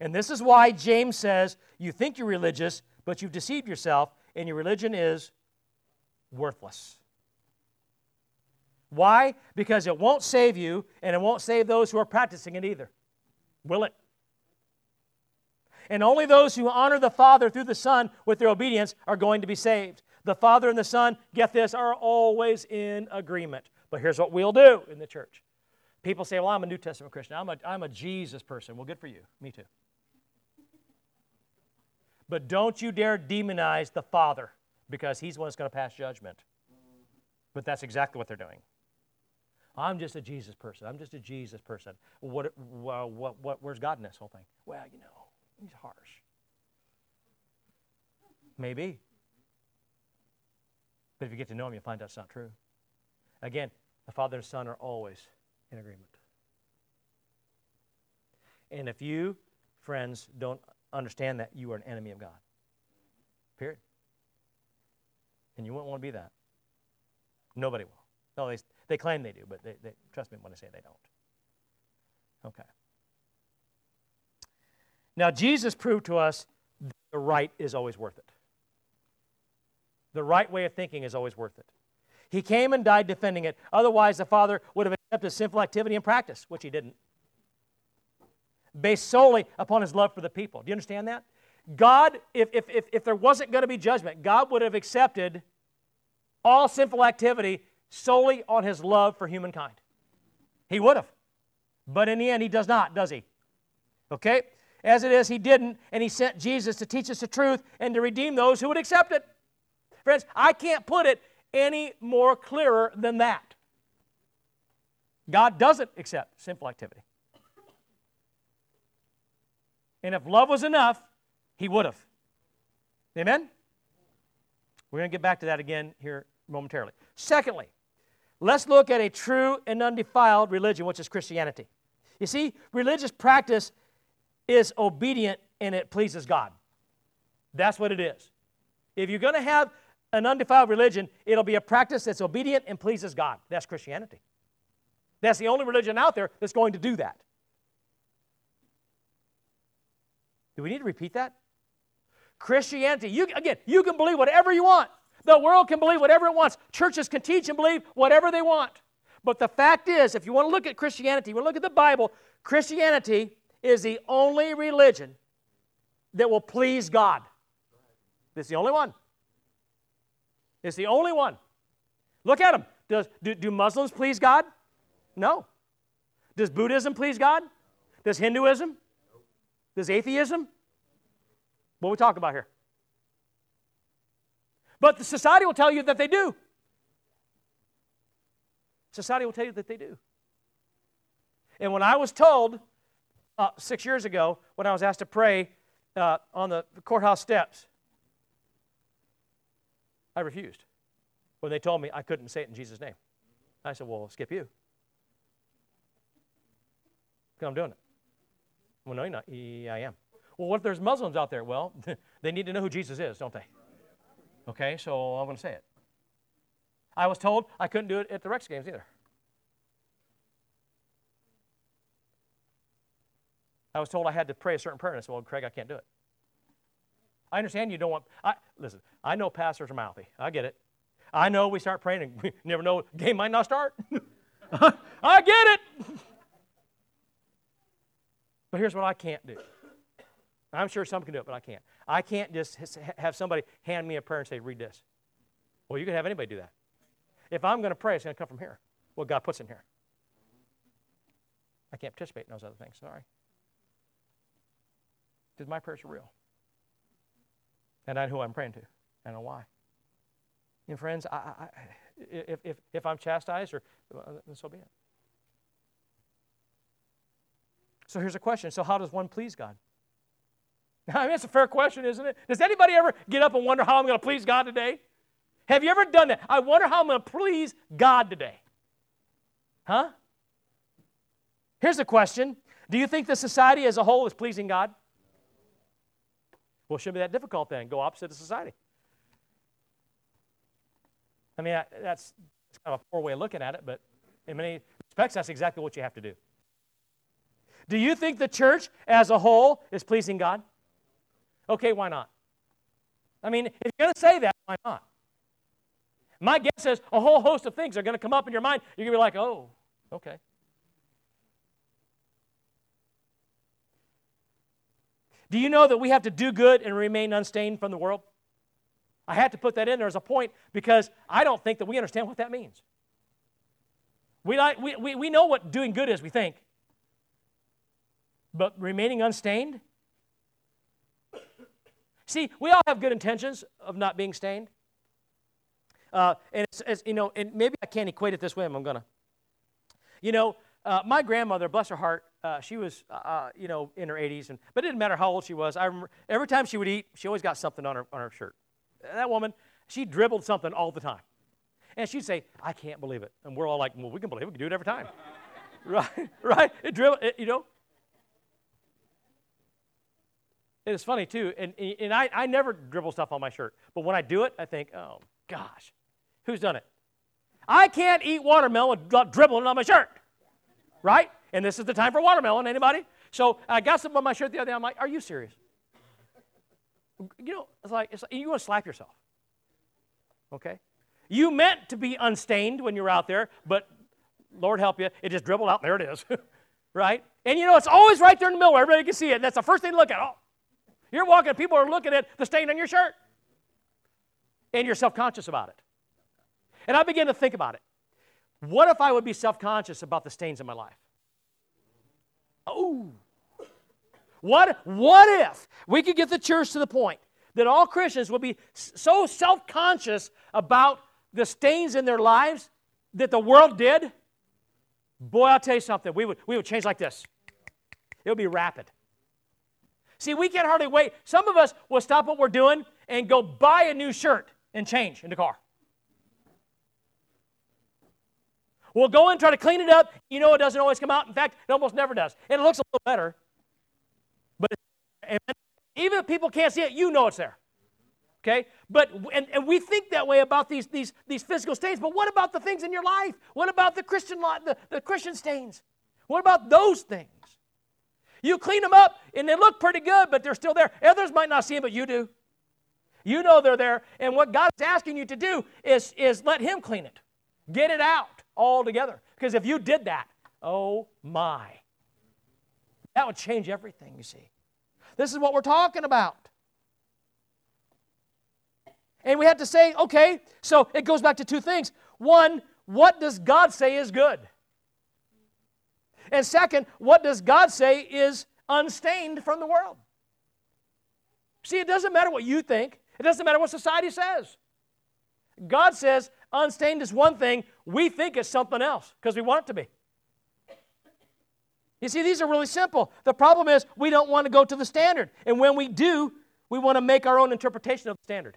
And this is why James says, You think you're religious, but you've deceived yourself, and your religion is worthless. Why? Because it won't save you, and it won't save those who are practicing it either. Will it? And only those who honor the Father through the Son with their obedience are going to be saved. The Father and the Son, get this, are always in agreement. But here's what we'll do in the church. People say, Well, I'm a New Testament Christian. I'm a, I'm a Jesus person. Well, good for you. Me too. But don't you dare demonize the Father because he's the one that's going to pass judgment. But that's exactly what they're doing. I'm just a Jesus person. I'm just a Jesus person. What, what, what, where's God in this whole thing? Well, you know, he's harsh. Maybe. But if you get to know him, you'll find that's not true. Again, the Father and Son are always in agreement. And if you, friends, don't understand that you are an enemy of God. Period. And you wouldn't want to be that. Nobody will. No, they, they claim they do, but they, they, trust me when I say they don't. Okay. Now, Jesus proved to us the right is always worth it. The right way of thinking is always worth it. He came and died defending it. Otherwise, the Father would have accepted sinful activity and practice, which he didn't based solely upon his love for the people. Do you understand that? God, if, if, if, if there wasn't going to be judgment, God would have accepted all sinful activity solely on his love for humankind. He would have. But in the end, he does not, does he? Okay? As it is, he didn't, and he sent Jesus to teach us the truth and to redeem those who would accept it. Friends, I can't put it any more clearer than that. God doesn't accept sinful activity. And if love was enough, he would have. Amen? We're going to get back to that again here momentarily. Secondly, let's look at a true and undefiled religion, which is Christianity. You see, religious practice is obedient and it pleases God. That's what it is. If you're going to have an undefiled religion, it'll be a practice that's obedient and pleases God. That's Christianity. That's the only religion out there that's going to do that. Do we need to repeat that? Christianity, you, again, you can believe whatever you want. The world can believe whatever it wants. Churches can teach and believe whatever they want. But the fact is, if you want to look at Christianity, you want to look at the Bible, Christianity is the only religion that will please God. It's the only one. It's the only one. Look at them. Does, do, do Muslims please God? No. Does Buddhism please God? Does Hinduism? Does atheism? What we talk about here? But the society will tell you that they do. Society will tell you that they do. And when I was told uh, six years ago, when I was asked to pray uh, on the courthouse steps, I refused. When they told me I couldn't say it in Jesus' name, I said, Well, skip you. Because I'm doing it. Well, no, you're not. Yeah, I am. Well, what if there's Muslims out there? Well, they need to know who Jesus is, don't they? Okay, so I'm going to say it. I was told I couldn't do it at the Rex games either. I was told I had to pray a certain prayer, and I said, Well, Craig, I can't do it. I understand you don't want. I, listen, I know pastors are mouthy. I get it. I know we start praying and we never know, game might not start. I get it. But here's what I can't do. I'm sure some can do it, but I can't. I can't just have somebody hand me a prayer and say, read this. Well, you can have anybody do that. If I'm going to pray, it's going to come from here, what God puts in here. I can't participate in those other things, sorry. Because my prayers are real. And I know who I'm praying to. I know why. And friends, I, I, if, if, if I'm chastised, or so be it. So here's a question. So how does one please God? I mean, it's a fair question, isn't it? Does anybody ever get up and wonder how I'm going to please God today? Have you ever done that? I wonder how I'm going to please God today. Huh? Here's a question Do you think the society as a whole is pleasing God? Well, it shouldn't be that difficult then. Go opposite of society. I mean, that's kind of a poor way of looking at it, but in many respects, that's exactly what you have to do. Do you think the church as a whole is pleasing God? Okay, why not? I mean, if you're going to say that, why not? My guess is a whole host of things are going to come up in your mind. You're going to be like, oh, okay. Do you know that we have to do good and remain unstained from the world? I had to put that in there as a point because I don't think that we understand what that means. We, like, we, we, we know what doing good is, we think. But remaining unstained? See, we all have good intentions of not being stained. Uh, and it's, it's, you know, and maybe I can't equate it this way, but I'm gonna. You know, uh, my grandmother, bless her heart, uh, she was, uh, uh, you know, in her 80s, and but it didn't matter how old she was. I remember every time she would eat, she always got something on her on her shirt. That woman, she dribbled something all the time, and she'd say, "I can't believe it," and we're all like, "Well, we can believe it. We can do it every time." right, right. It dribbled, it, you know. It is funny too, and, and I, I never dribble stuff on my shirt, but when I do it, I think, oh gosh, who's done it? I can't eat watermelon without dribbling on my shirt, right? And this is the time for watermelon. Anybody? So I got something on my shirt the other day. I'm like, are you serious? You know, it's like, it's like you want to slap yourself. Okay? You meant to be unstained when you were out there, but Lord help you, it just dribbled out. There it is. right? And you know, it's always right there in the middle where everybody can see it. That's the first thing to look at. Oh, you're walking, people are looking at the stain on your shirt. And you're self conscious about it. And I began to think about it. What if I would be self conscious about the stains in my life? Oh. What, what if we could get the church to the point that all Christians would be so self conscious about the stains in their lives that the world did? Boy, I'll tell you something. We would, we would change like this. It would be rapid. See, we can't hardly wait. Some of us will stop what we're doing and go buy a new shirt and change in the car. We'll go in and try to clean it up. You know, it doesn't always come out. In fact, it almost never does. And it looks a little better. But even if people can't see it, you know it's there. Okay? But and, and we think that way about these, these, these physical stains. But what about the things in your life? What about the Christian the, the Christian stains? What about those things? You clean them up and they look pretty good, but they're still there. Others might not see them, but you do. You know they're there. And what God's asking you to do is, is let Him clean it. Get it out altogether. Because if you did that, oh my, that would change everything, you see. This is what we're talking about. And we have to say, okay, so it goes back to two things. One, what does God say is good? And second, what does God say is unstained from the world? See, it doesn't matter what you think, it doesn't matter what society says. God says unstained is one thing, we think it's something else because we want it to be. You see, these are really simple. The problem is we don't want to go to the standard. And when we do, we want to make our own interpretation of the standard.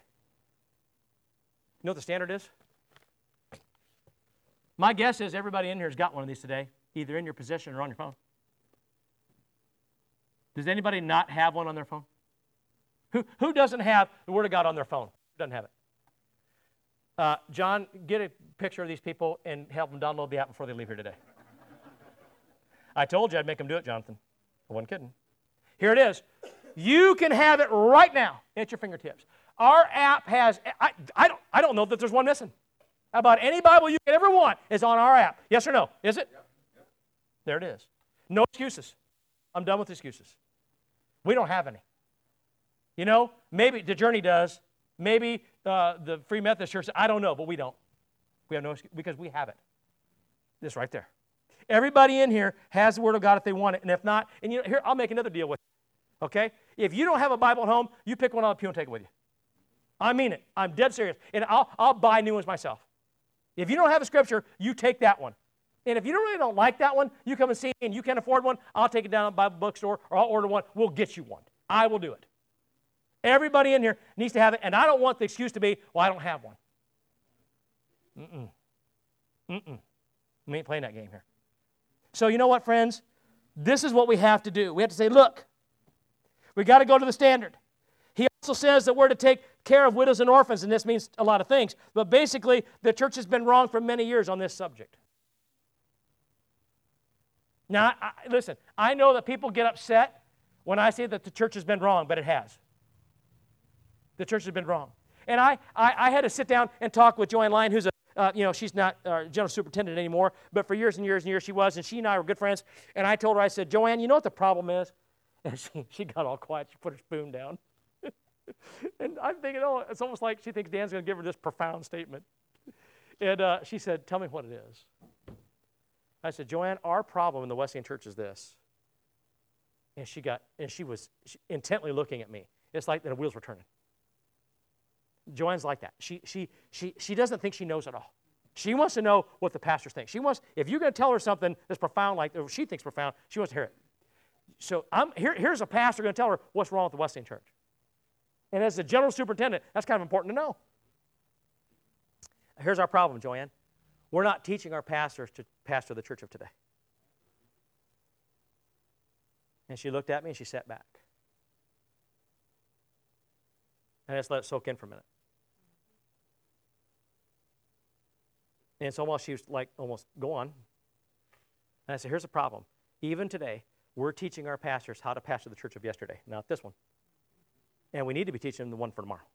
You know what the standard is? My guess is everybody in here has got one of these today, either in your possession or on your phone. Does anybody not have one on their phone? Who, who doesn't have the Word of God on their phone? Who doesn't have it? Uh, John, get a picture of these people and help them download the app before they leave here today. I told you I'd make them do it, Jonathan. I wasn't kidding. Here it is. You can have it right now at your fingertips. Our app has, I, I, don't, I don't know that there's one missing. About any Bible you could ever want is on our app. Yes or no? Is it? There it is. No excuses. I'm done with excuses. We don't have any. You know, maybe the journey does. Maybe uh, the Free Methodist Church, I don't know, but we don't. We have no because we have it. This right there. Everybody in here has the Word of God if they want it, and if not, and you know, here I'll make another deal with you. Okay, if you don't have a Bible at home, you pick one of the pew and take it with you. I mean it. I'm dead serious, and I'll I'll buy new ones myself. If you don't have a scripture, you take that one. And if you don't really don't like that one, you come and see me and you can't afford one, I'll take it down to the Bible bookstore or I'll order one. We'll get you one. I will do it. Everybody in here needs to have it, and I don't want the excuse to be, well, I don't have one. Mm-mm. Mm-mm. We ain't playing that game here. So you know what, friends? This is what we have to do. We have to say, look, we got to go to the standard. He also says that we're to take care of widows and orphans, and this means a lot of things. But basically, the church has been wrong for many years on this subject. Now, I, listen, I know that people get upset when I say that the church has been wrong, but it has. The church has been wrong. And I, I, I had to sit down and talk with Jo Anne Lyon, who's a, uh, you know, she's not general superintendent anymore, but for years and years and years she was, and she and I were good friends. And I told her, I said, Jo Anne, you know what the problem is? And she, she got all quiet. She put her spoon down. and I'm thinking, oh, it's almost like she thinks Dan's going to give her this profound statement. And uh, she said, tell me what it is. I said, Jo Anne, our problem in the Wesleyan church is this. And she got, and she was intently looking at me. It's like the wheels were turning. Jo Anne's like that. She, she, she, she doesn't think she knows it all. She wants to know what the pastors think. She wants, if you're going to tell her something that's profound, like she thinks profound, she wants to hear it. So I'm, here, here's a pastor going to tell her what's wrong with the Wesleyan church. And as the general superintendent, that's kind of important to know. Here's our problem, Jo Anne. We're not teaching our pastors to pastor the church of today. And she looked at me and she sat back. And I just let it soak in for a minute. And so while she was like almost gone, and I said, here's the problem. Even today, we're teaching our pastors how to pastor the church of yesterday, not this one. And we need to be teaching them the one for tomorrow.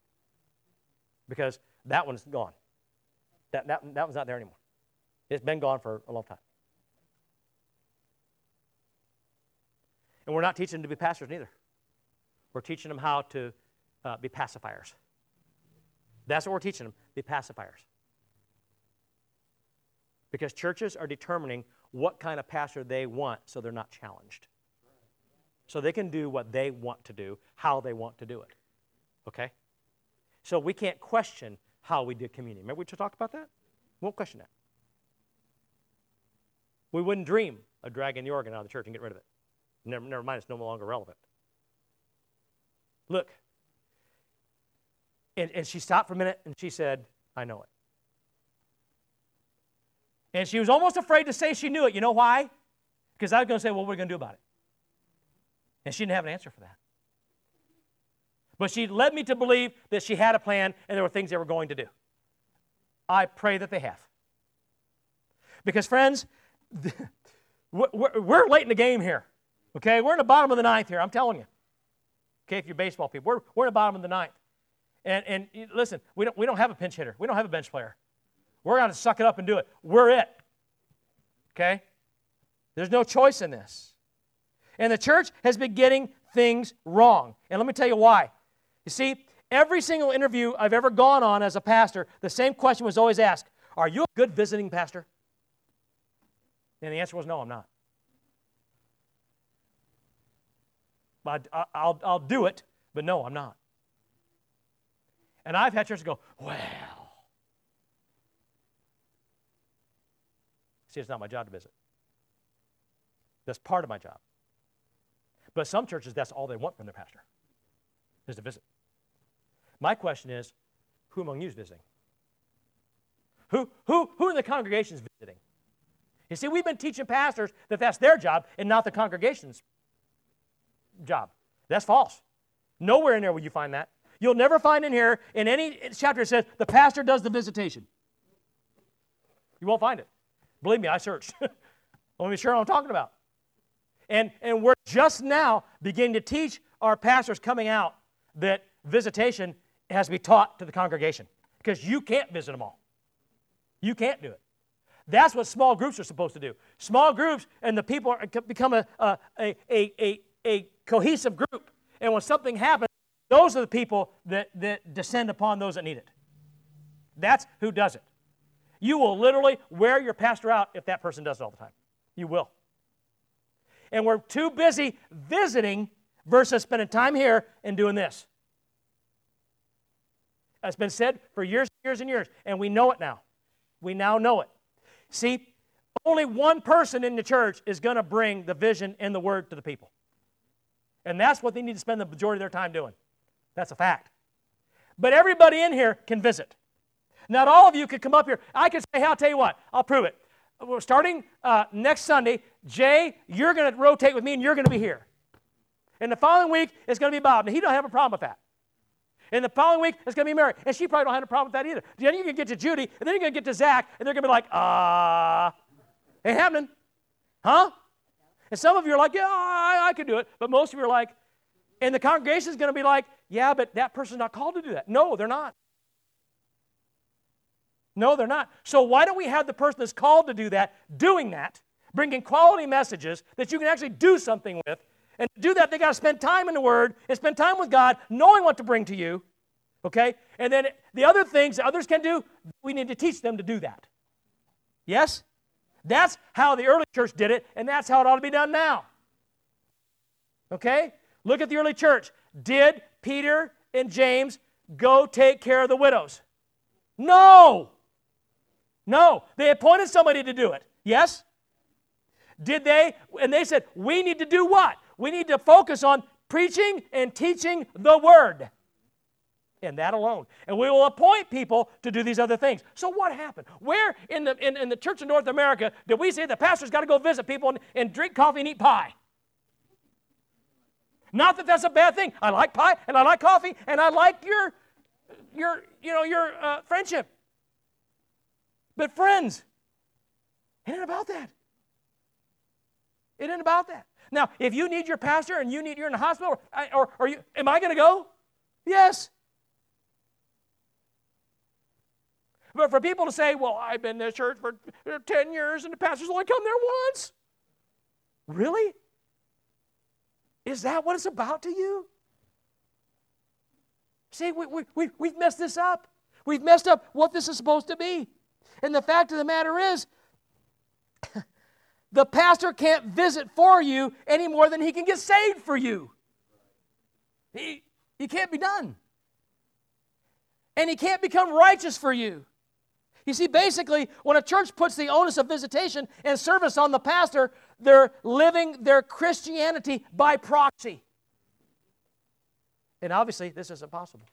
Because that one's gone. That, that, that one's not there anymore. It's been gone for a long time. And we're not teaching them to be pastors neither. We're teaching them how to uh, be pacifiers. That's what we're teaching them be pacifiers. Because churches are determining what kind of pastor they want so they're not challenged. So they can do what they want to do, how they want to do it. Okay? So we can't question how we did communion. Remember we talked about that? We won't question that. We wouldn't dream of dragging the organ out of the church and get rid of it. Never, never mind, it's no longer relevant. Look. And, and she stopped for a minute and she said, I know it. And she was almost afraid to say she knew it. You know why? Because I was going to say, well, what are we going to do about it? And she didn't have an answer for that. But she led me to believe that she had a plan and there were things they were going to do. I pray that they have. Because, friends, we're late in the game here. Okay, we're in the bottom of the ninth here. I'm telling you. Okay, if you're baseball people, we're, we're in the bottom of the ninth. And, and listen, we don't, we don't have a pinch hitter. We don't have a bench player. We're going to suck it up and do it. We're it. Okay? There's no choice in this. And the church has been getting things wrong. And let me tell you why. You see, every single interview I've ever gone on as a pastor, the same question was always asked Are you a good visiting pastor? And the answer was no, I'm not. But I, will I'll do it, but no, I'm not. And I've had churches go, well. See, it's not my job to visit. That's part of my job. But some churches, that's all they want from their pastor, is to visit. My question is, who among you is visiting? Who, who, who in the congregation is visiting? You see, we've been teaching pastors that that's their job and not the congregation's job. That's false. Nowhere in there will you find that. You'll never find in here, in any chapter, it says the pastor does the visitation. You won't find it. Believe me, I searched. Let me sure what I'm talking about. And, and we're just now beginning to teach our pastors coming out that visitation has to be taught to the congregation because you can't visit them all. You can't do it. That's what small groups are supposed to do. Small groups and the people are, become a, a, a, a, a cohesive group. And when something happens, Those are the people that, that descend upon those that need it. That's who does it. You will literally wear your pastor out if that person does it all the time. You will. And we're too busy visiting versus spending time here and doing this. That's been said for years and years and years, and we know it now. We now know it. See, only one person in the church is going to bring the vision and the word to the people. And that's what they need to spend the majority of their time doing. That's a fact. But everybody in here can visit. Not all of you could come up here. I could say, hey, I'll tell you what, I'll prove it. We're starting uh, next Sunday. Jay, you're going to rotate with me and you're going to be here. And the following week, it's going to be Bob. And he don't have a problem with that. And the following week, it's going to be Mary. And she probably don't have a problem with that either. Then you're going to get to Judy, and then you're going to get to Zach, and they're going to be like, ah, uh, ain't happening. Huh? And some of you are like, yeah, I, I can do it. But most of you are like, and the congregation is going to be like, yeah, but that person's not called to do that. No, they're not. No, they're not. So why don't we have the person that's called to do that doing that, bringing quality messages that you can actually do something with? And to do that, they got to spend time in the Word and spend time with God, knowing what to bring to you. Okay? And then the other things that others can do, we need to teach them to do that. Yes? That's how the early church did it, and that's how it ought to be done now. Okay? Look at the early church. Did Peter and James go take care of the widows? No. No. They appointed somebody to do it. Yes? Did they? And they said, we need to do what? We need to focus on preaching and teaching the word. And that alone. And we will appoint people to do these other things. So what happened? Where in the, in, in the church of North America did we say the pastor's got to go visit people and, and drink coffee and eat pie? Not that that's a bad thing. I like pie and I like coffee and I like your, your, you know, your uh, friendship. But friends, it ain't about that. It ain't about that. Now, if you need your pastor and you need you're in the hospital, or, or, you, am I going to go? Yes. But for people to say, well, I've been in this church for 10 years and the pastor's only come there once. Really? Is that what it's about to you? See, we, we, we, we've messed this up. We've messed up what this is supposed to be. And the fact of the matter is, the pastor can't visit for you any more than he can get saved for you. He, he can't be done. And he can't become righteous for you. You see, basically, when a church puts the onus of visitation and service on the pastor, they're living their Christianity by proxy. And obviously, this isn't possible.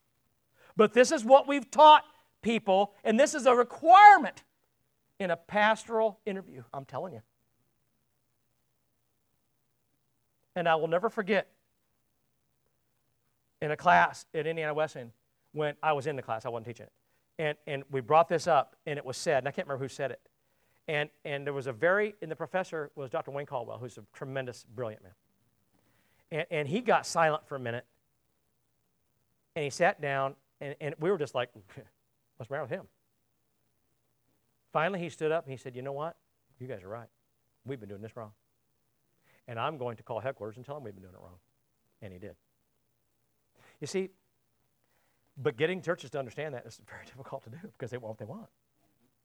But this is what we've taught people, and this is a requirement in a pastoral interview. I'm telling you. And I will never forget in a class at Indiana Wesleyan when I was in the class, I wasn't teaching it. And, and we brought this up, and it was said, and I can't remember who said it. And, and there was a very, and the professor was Dr. Wayne Caldwell, who's a tremendous, brilliant man. And, and he got silent for a minute, and he sat down, and, and we were just like, what's matter with him? Finally, he stood up and he said, You know what? You guys are right. We've been doing this wrong. And I'm going to call headquarters and tell them we've been doing it wrong. And he did. You see, but getting churches to understand that is very difficult to do because they want what they want.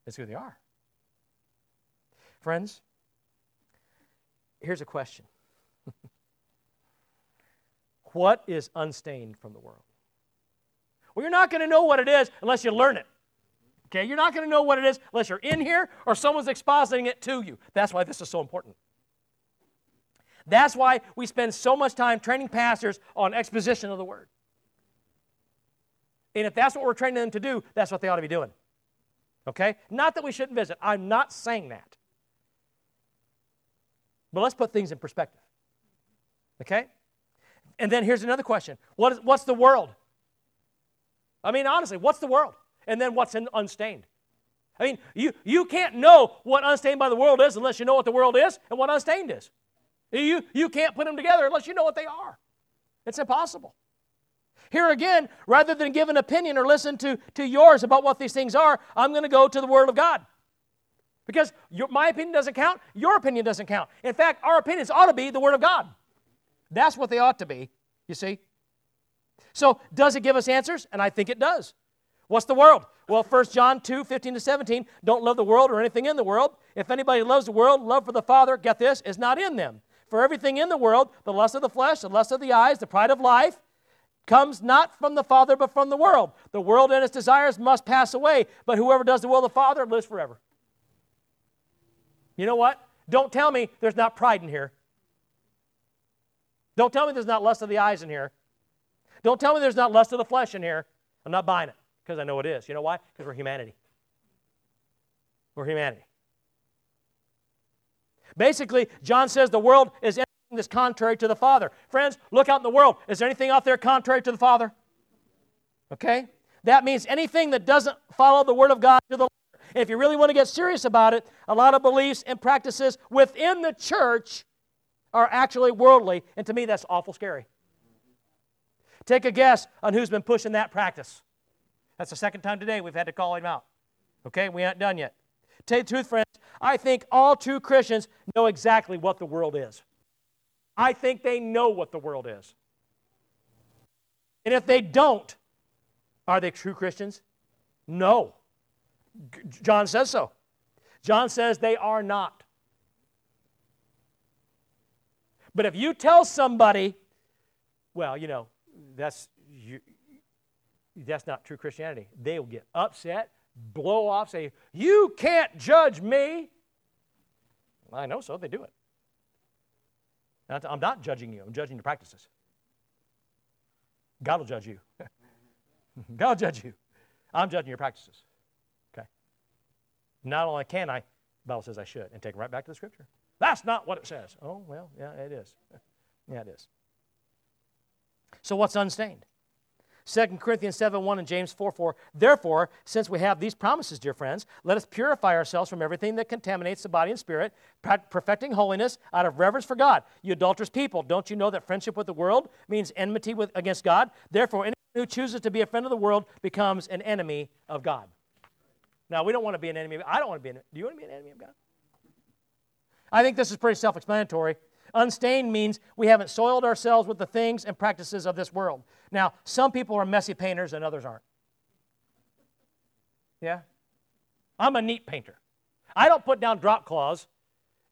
It's who they are. Friends, here's a question What is unstained from the world? Well, you're not going to know what it is unless you learn it. Okay, you're not going to know what it is unless you're in here or someone's expositing it to you. That's why this is so important. That's why we spend so much time training pastors on exposition of the word. And if that's what we're training them to do, that's what they ought to be doing. Okay? Not that we shouldn't visit. I'm not saying that. But let's put things in perspective. Okay? And then here's another question what is, What's the world? I mean, honestly, what's the world? and then what's in unstained. I mean, you, you can't know what unstained by the world is unless you know what the world is and what unstained is. You, you can't put them together unless you know what they are. It's impossible. Here again, rather than give an opinion or listen to, to yours about what these things are, I'm going to go to the Word of God. Because your, my opinion doesn't count, your opinion doesn't count. In fact, our opinions ought to be the Word of God. That's what they ought to be, you see. So, does it give us answers? And I think it does. What's the world? Well, 1 John 2 15 to 17, don't love the world or anything in the world. If anybody loves the world, love for the Father, get this, is not in them. For everything in the world, the lust of the flesh, the lust of the eyes, the pride of life, comes not from the Father, but from the world. The world and its desires must pass away, but whoever does the will of the Father lives forever. You know what? Don't tell me there's not pride in here. Don't tell me there's not lust of the eyes in here. Don't tell me there's not lust of the flesh in here. I'm not buying it because I know it is. You know why? Because we're humanity. We're humanity. Basically, John says the world is anything that's contrary to the Father. Friends, look out in the world. Is there anything out there contrary to the Father? Okay? That means anything that doesn't follow the Word of God to the. If you really want to get serious about it, a lot of beliefs and practices within the church are actually worldly, and to me, that's awful scary. Take a guess on who's been pushing that practice. That's the second time today we've had to call him out. Okay, we aren't done yet. Tell you the truth, friends, I think all true Christians know exactly what the world is. I think they know what the world is. And if they don't, are they true Christians? No. John says so. John says they are not. But if you tell somebody, well, you know, that's you, that's not true Christianity. They will get upset, blow off, say, You can't judge me. I know so, they do it. I'm not judging you, I'm judging your practices. God will judge you. God will judge you. I'm judging your practices. Okay. Not only can I, the Bible says I should, and take it right back to the scripture. That's not what it says. Oh, well, yeah, it is. yeah, it is. So what's unstained? 2 Corinthians 7 1 and James 4 4. Therefore, since we have these promises, dear friends, let us purify ourselves from everything that contaminates the body and spirit, perfecting holiness out of reverence for God. You adulterous people, don't you know that friendship with the world means enmity with, against God? Therefore, anyone who chooses to be a friend of the world becomes an enemy of God. Now, we don't want to be an enemy. I don't want to be an Do you want to be an enemy of God? I think this is pretty self explanatory. Unstained means we haven't soiled ourselves with the things and practices of this world. Now, some people are messy painters and others aren't. Yeah? I'm a neat painter. I don't put down drop claws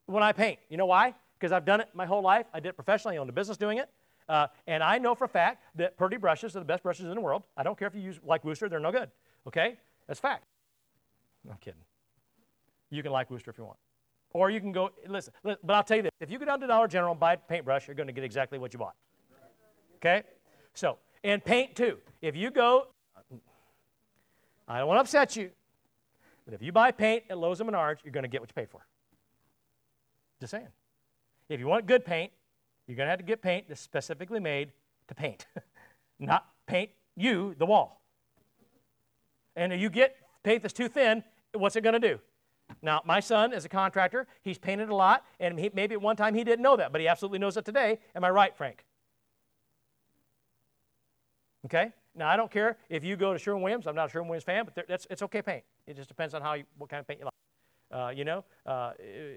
when I paint. You know why? Because I've done it my whole life. I did it professionally. I owned a business doing it. Uh, and I know for a fact that Purdy brushes are the best brushes in the world. I don't care if you use like Wooster, they're no good. Okay? That's fact. I'm kidding. You can like Wooster if you want. Or you can go, listen, but I'll tell you this if you go down to Dollar General and buy a paintbrush, you're going to get exactly what you bought. Okay? So, and paint too. If you go, I don't want to upset you, but if you buy paint at Lowe's and Menards, you're going to get what you paid for. Just saying. If you want good paint, you're going to have to get paint that's specifically made to paint, not paint you, the wall. And if you get paint that's too thin, what's it going to do? Now, my son is a contractor. He's painted a lot, and he, maybe at one time he didn't know that, but he absolutely knows it today. Am I right, Frank? Okay? Now, I don't care if you go to Sherwin Williams. I'm not a Sherwin Williams fan, but that's, it's okay paint. It just depends on how you, what kind of paint you like. Uh, you know, uh,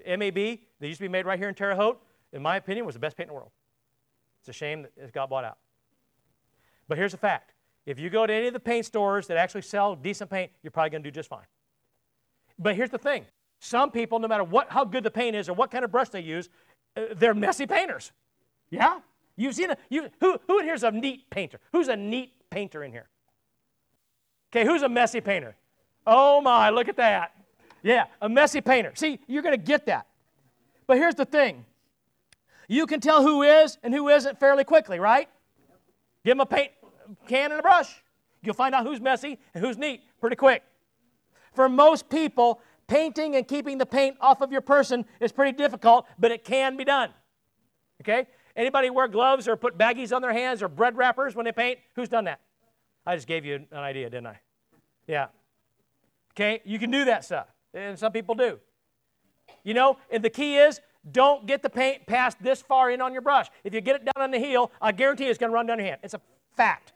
MAB, they used to be made right here in Terre Haute, in my opinion, was the best paint in the world. It's a shame that it got bought out. But here's the fact if you go to any of the paint stores that actually sell decent paint, you're probably going to do just fine. But here's the thing some people, no matter what, how good the paint is or what kind of brush they use, uh, they're messy painters. Yeah? You've seen a, you, who, who in here is a neat painter? Who's a neat painter in here? Okay, who's a messy painter? Oh my, look at that. Yeah, a messy painter. See, you're going to get that. But here's the thing you can tell who is and who isn't fairly quickly, right? Give them a paint can and a brush. You'll find out who's messy and who's neat pretty quick. For most people, painting and keeping the paint off of your person is pretty difficult, but it can be done. Okay? Anybody wear gloves or put baggies on their hands or bread wrappers when they paint? Who's done that? I just gave you an idea, didn't I? Yeah. Okay? You can do that stuff. And some people do. You know, and the key is don't get the paint past this far in on your brush. If you get it down on the heel, I guarantee it's going to run down your hand. It's a fact.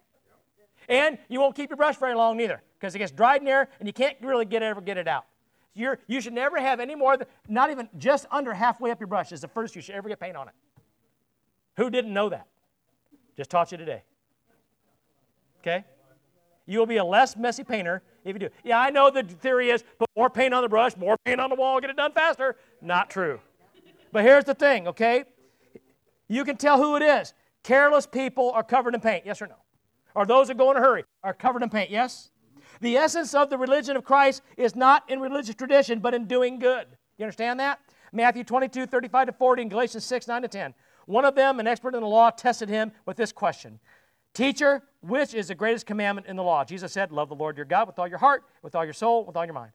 And you won't keep your brush very long either because it gets dried in there and you can't really get ever get it out. You're, you should never have any more than, not even just under halfway up your brush is the first you should ever get paint on it. Who didn't know that? Just taught you today. Okay? You will be a less messy painter if you do. Yeah, I know the theory is put more paint on the brush, more paint on the wall, get it done faster. Not true. But here's the thing, okay? You can tell who it is. Careless people are covered in paint, yes or no? Or those that go in a hurry are covered in paint, yes? The essence of the religion of Christ is not in religious tradition, but in doing good. You understand that? Matthew 22, 35 to 40, and Galatians 6, 9 to 10. One of them, an expert in the law, tested him with this question Teacher, which is the greatest commandment in the law? Jesus said, Love the Lord your God with all your heart, with all your soul, with all your mind.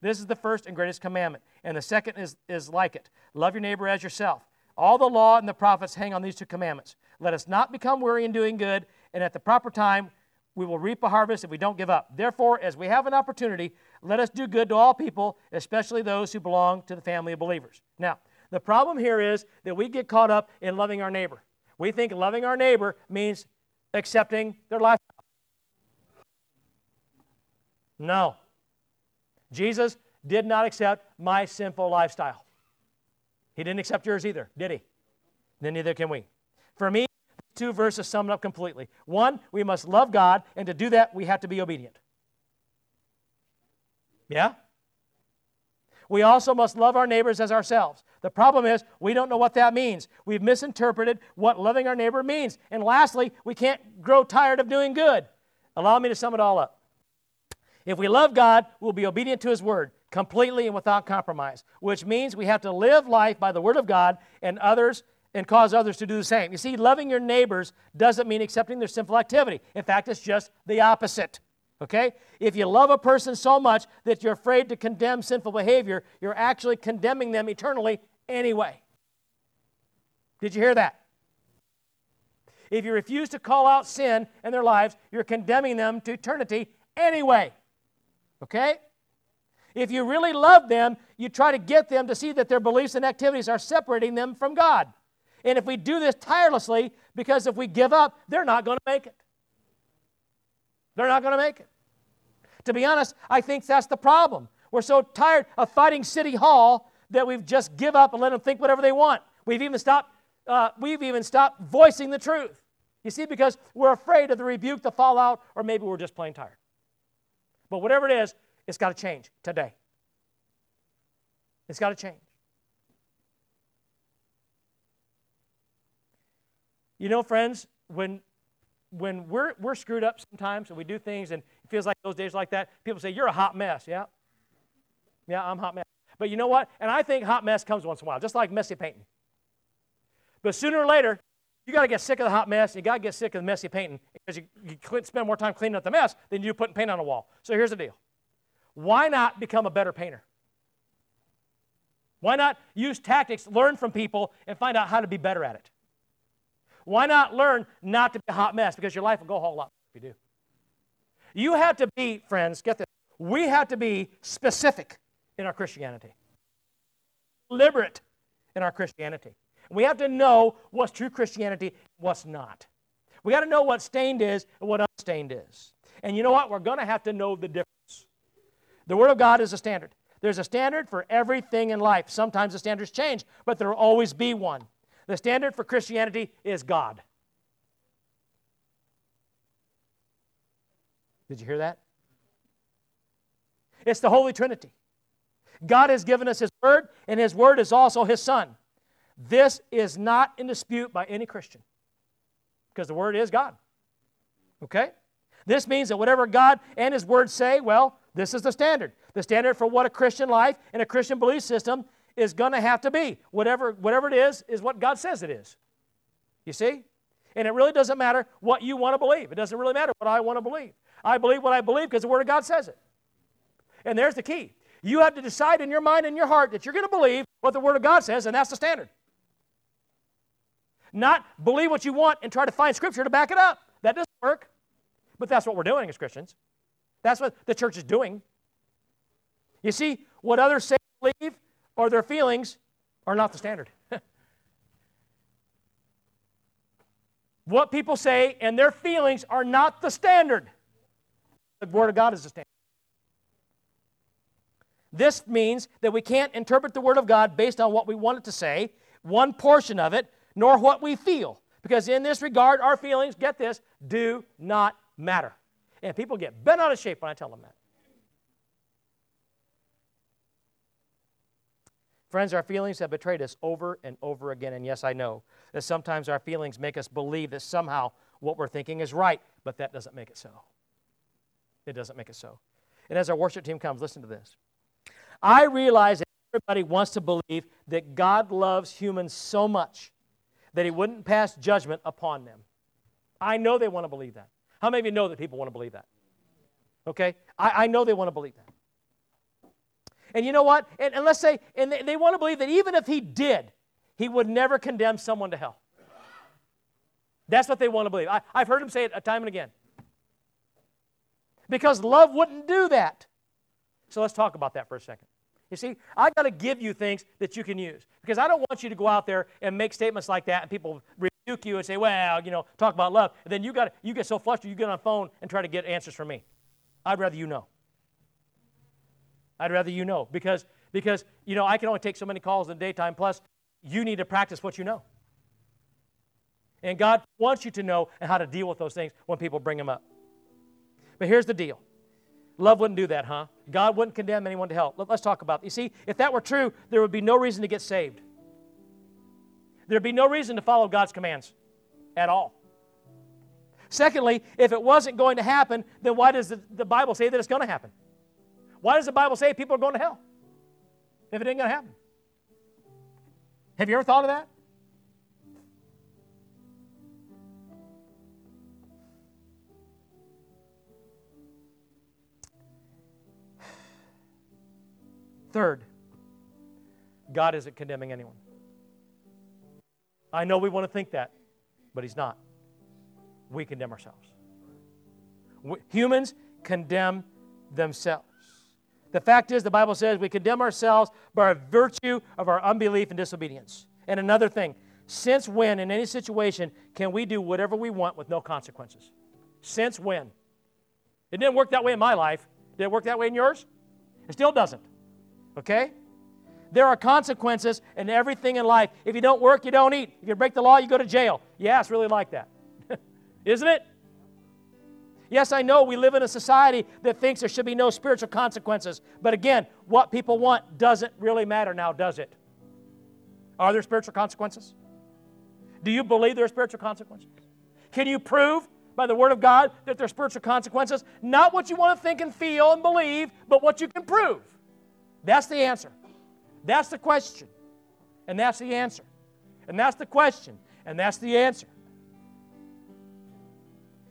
This is the first and greatest commandment. And the second is, is like it love your neighbor as yourself. All the law and the prophets hang on these two commandments. Let us not become weary in doing good, and at the proper time we will reap a harvest if we don't give up. Therefore, as we have an opportunity, let us do good to all people, especially those who belong to the family of believers. Now, the problem here is that we get caught up in loving our neighbor. We think loving our neighbor means accepting their lifestyle. No. Jesus did not accept my sinful lifestyle. He didn't accept yours either, did he? Then neither can we. For me, two verses sum it up completely. One, we must love God, and to do that, we have to be obedient. Yeah? We also must love our neighbors as ourselves. The problem is, we don't know what that means. We've misinterpreted what loving our neighbor means. And lastly, we can't grow tired of doing good. Allow me to sum it all up. If we love God, we'll be obedient to His word completely and without compromise, which means we have to live life by the word of God and others and cause others to do the same. You see, loving your neighbors doesn't mean accepting their sinful activity. In fact, it's just the opposite. Okay? If you love a person so much that you're afraid to condemn sinful behavior, you're actually condemning them eternally anyway. Did you hear that? If you refuse to call out sin in their lives, you're condemning them to eternity anyway. Okay? If you really love them, you try to get them to see that their beliefs and activities are separating them from God. And if we do this tirelessly, because if we give up, they're not going to make it. They're not going to make it. To be honest, I think that's the problem. We're so tired of fighting City Hall that we've just give up and let them think whatever they want. We've even stopped, uh, we've even stopped voicing the truth. You see, because we're afraid of the rebuke, the fallout, or maybe we're just plain tired. But whatever it is, it's got to change today. It's got to change. You know, friends, when when we're, we're screwed up sometimes and we do things and it feels like those days like that, people say, You're a hot mess. Yeah. Yeah, I'm hot mess. But you know what? And I think hot mess comes once in a while, just like messy painting. But sooner or later, you got to get sick of the hot mess. You got to get sick of the messy painting because you, you spend more time cleaning up the mess than you do putting paint on a wall. So here's the deal why not become a better painter? Why not use tactics, learn from people, and find out how to be better at it? Why not learn not to be a hot mess? Because your life will go a whole lot if you do. You have to be, friends, get this. We have to be specific in our Christianity, deliberate in our Christianity. We have to know what's true Christianity, what's not. We got to know what stained is and what unstained is. And you know what? We're going to have to know the difference. The Word of God is a standard. There's a standard for everything in life. Sometimes the standards change, but there will always be one. The standard for Christianity is God. Did you hear that? It's the Holy Trinity. God has given us His Word, and His Word is also His Son. This is not in dispute by any Christian because the Word is God. Okay? This means that whatever God and His Word say, well, this is the standard. The standard for what a Christian life and a Christian belief system is going to have to be. Whatever, whatever it is, is what God says it is. You see? And it really doesn't matter what you want to believe. It doesn't really matter what I want to believe. I believe what I believe because the Word of God says it. And there's the key. You have to decide in your mind and your heart that you're going to believe what the Word of God says, and that's the standard. Not believe what you want and try to find Scripture to back it up. That doesn't work. But that's what we're doing as Christians. That's what the church is doing. You see, what others say believe or their feelings are not the standard. what people say and their feelings are not the standard. The Word of God is the standard. This means that we can't interpret the Word of God based on what we want it to say, one portion of it, nor what we feel. Because in this regard, our feelings, get this, do not matter. And people get bent out of shape when I tell them that. Friends, our feelings have betrayed us over and over again. And yes, I know that sometimes our feelings make us believe that somehow what we're thinking is right, but that doesn't make it so. It doesn't make it so. And as our worship team comes, listen to this. I realize that everybody wants to believe that God loves humans so much that he wouldn't pass judgment upon them. I know they want to believe that. How many of you know that people want to believe that? Okay? I, I know they want to believe that. And you know what? And, and let's say, and they, they want to believe that even if he did, he would never condemn someone to hell. That's what they want to believe. I, I've heard him say it a time and again. Because love wouldn't do that. So let's talk about that for a second. You see, I got to give you things that you can use because I don't want you to go out there and make statements like that and people rebuke you and say, "Well, you know, talk about love." And then you got you get so flustered you get on the phone and try to get answers from me. I'd rather you know. I'd rather you know because because you know I can only take so many calls in the daytime. Plus, you need to practice what you know. And God wants you to know and how to deal with those things when people bring them up. But here's the deal Love wouldn't do that, huh? God wouldn't condemn anyone to hell. Let's talk about it. You see, if that were true, there would be no reason to get saved. There'd be no reason to follow God's commands at all. Secondly, if it wasn't going to happen, then why does the, the Bible say that it's going to happen? Why does the Bible say people are going to hell if it ain't going to happen? Have you ever thought of that? Third, God isn't condemning anyone. I know we want to think that, but He's not. We condemn ourselves. We, humans condemn themselves. The fact is, the Bible says we condemn ourselves by virtue of our unbelief and disobedience. And another thing, since when, in any situation, can we do whatever we want with no consequences? Since when? It didn't work that way in my life. Did it work that way in yours? It still doesn't. Okay? There are consequences in everything in life. If you don't work, you don't eat. If you break the law, you go to jail. Yeah, it's really like that. Isn't it? Yes, I know we live in a society that thinks there should be no spiritual consequences. But again, what people want doesn't really matter now, does it? Are there spiritual consequences? Do you believe there are spiritual consequences? Can you prove by the Word of God that there are spiritual consequences? Not what you want to think and feel and believe, but what you can prove. That's the answer. That's the question. And that's the answer. And that's the question. And that's the answer.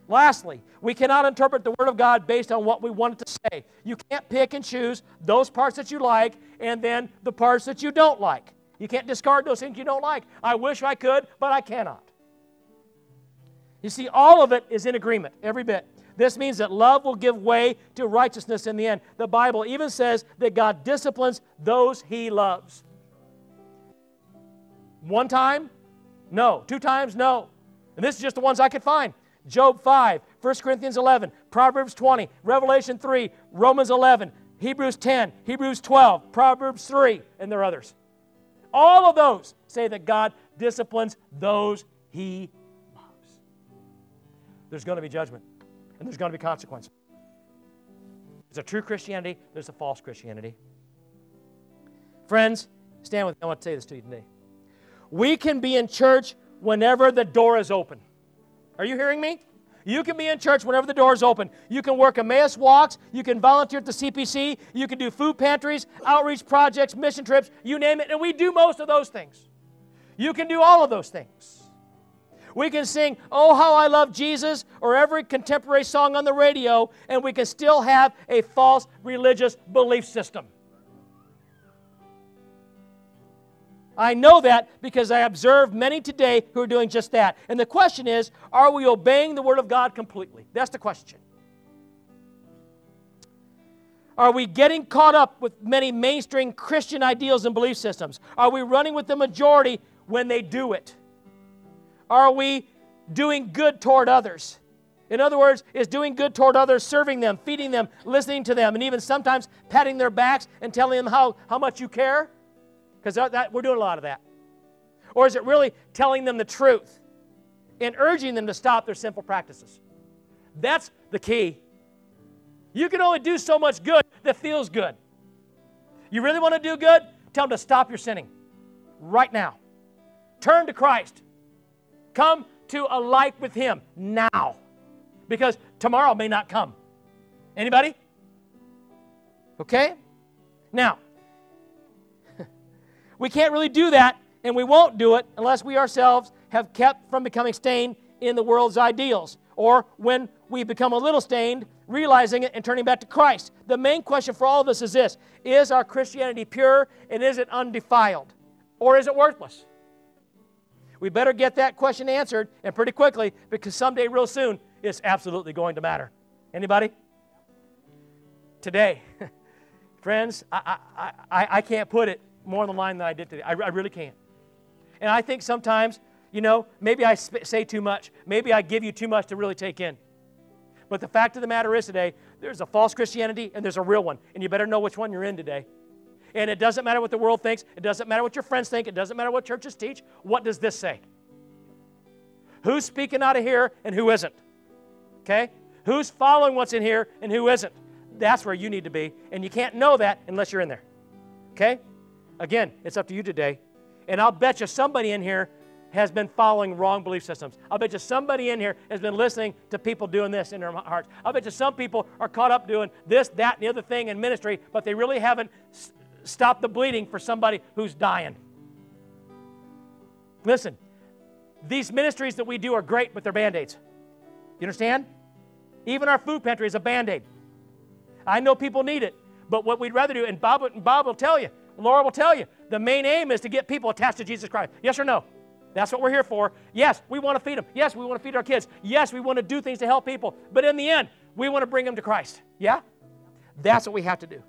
Lastly, we cannot interpret the Word of God based on what we want it to say. You can't pick and choose those parts that you like and then the parts that you don't like. You can't discard those things you don't like. I wish I could, but I cannot. You see, all of it is in agreement, every bit. This means that love will give way to righteousness in the end. The Bible even says that God disciplines those he loves. One time? No. Two times? No. And this is just the ones I could find. Job 5, 1 Corinthians 11, Proverbs 20, Revelation 3, Romans 11, Hebrews 10, Hebrews 12, Proverbs 3, and there are others. All of those say that God disciplines those he loves. There's going to be judgment and there's going to be consequences. There's a true Christianity, there's a false Christianity. Friends, stand with me. I want to say this to you today. We can be in church whenever the door is open. Are you hearing me? You can be in church whenever the doors open. You can work Emmaus walks. You can volunteer at the CPC. You can do food pantries, outreach projects, mission trips, you name it. And we do most of those things. You can do all of those things. We can sing, Oh, How I Love Jesus, or every contemporary song on the radio, and we can still have a false religious belief system. I know that because I observe many today who are doing just that. And the question is are we obeying the Word of God completely? That's the question. Are we getting caught up with many mainstream Christian ideals and belief systems? Are we running with the majority when they do it? Are we doing good toward others? In other words, is doing good toward others, serving them, feeding them, listening to them, and even sometimes patting their backs and telling them how, how much you care? Because we're doing a lot of that. Or is it really telling them the truth and urging them to stop their sinful practices? That's the key. You can only do so much good that feels good. You really want to do good? Tell them to stop your sinning right now. Turn to Christ. Come to a life with Him now because tomorrow may not come. Anybody? Okay? Now, we can't really do that, and we won't do it unless we ourselves have kept from becoming stained in the world's ideals, or when we become a little stained, realizing it and turning back to Christ. The main question for all of us is this Is our Christianity pure and is it undefiled? Or is it worthless? We better get that question answered and pretty quickly because someday, real soon, it's absolutely going to matter. Anybody? Today, friends, I, I, I, I can't put it more on the line than I did today. I, I really can't. And I think sometimes, you know, maybe I sp- say too much. Maybe I give you too much to really take in. But the fact of the matter is today, there's a false Christianity and there's a real one. And you better know which one you're in today. And it doesn't matter what the world thinks, it doesn't matter what your friends think, it doesn't matter what churches teach. What does this say? Who's speaking out of here and who isn't? Okay? Who's following what's in here and who isn't? That's where you need to be. And you can't know that unless you're in there. Okay? Again, it's up to you today. And I'll bet you somebody in here has been following wrong belief systems. I'll bet you somebody in here has been listening to people doing this in their hearts. I'll bet you some people are caught up doing this, that, and the other thing in ministry, but they really haven't stopped the bleeding for somebody who's dying. Listen, these ministries that we do are great, but they're band aids. You understand? Even our food pantry is a band aid. I know people need it, but what we'd rather do, and Bob, and Bob will tell you, Laura will tell you, the main aim is to get people attached to Jesus Christ. Yes or no? That's what we're here for. Yes, we want to feed them. Yes, we want to feed our kids. Yes, we want to do things to help people. But in the end, we want to bring them to Christ. Yeah? That's what we have to do.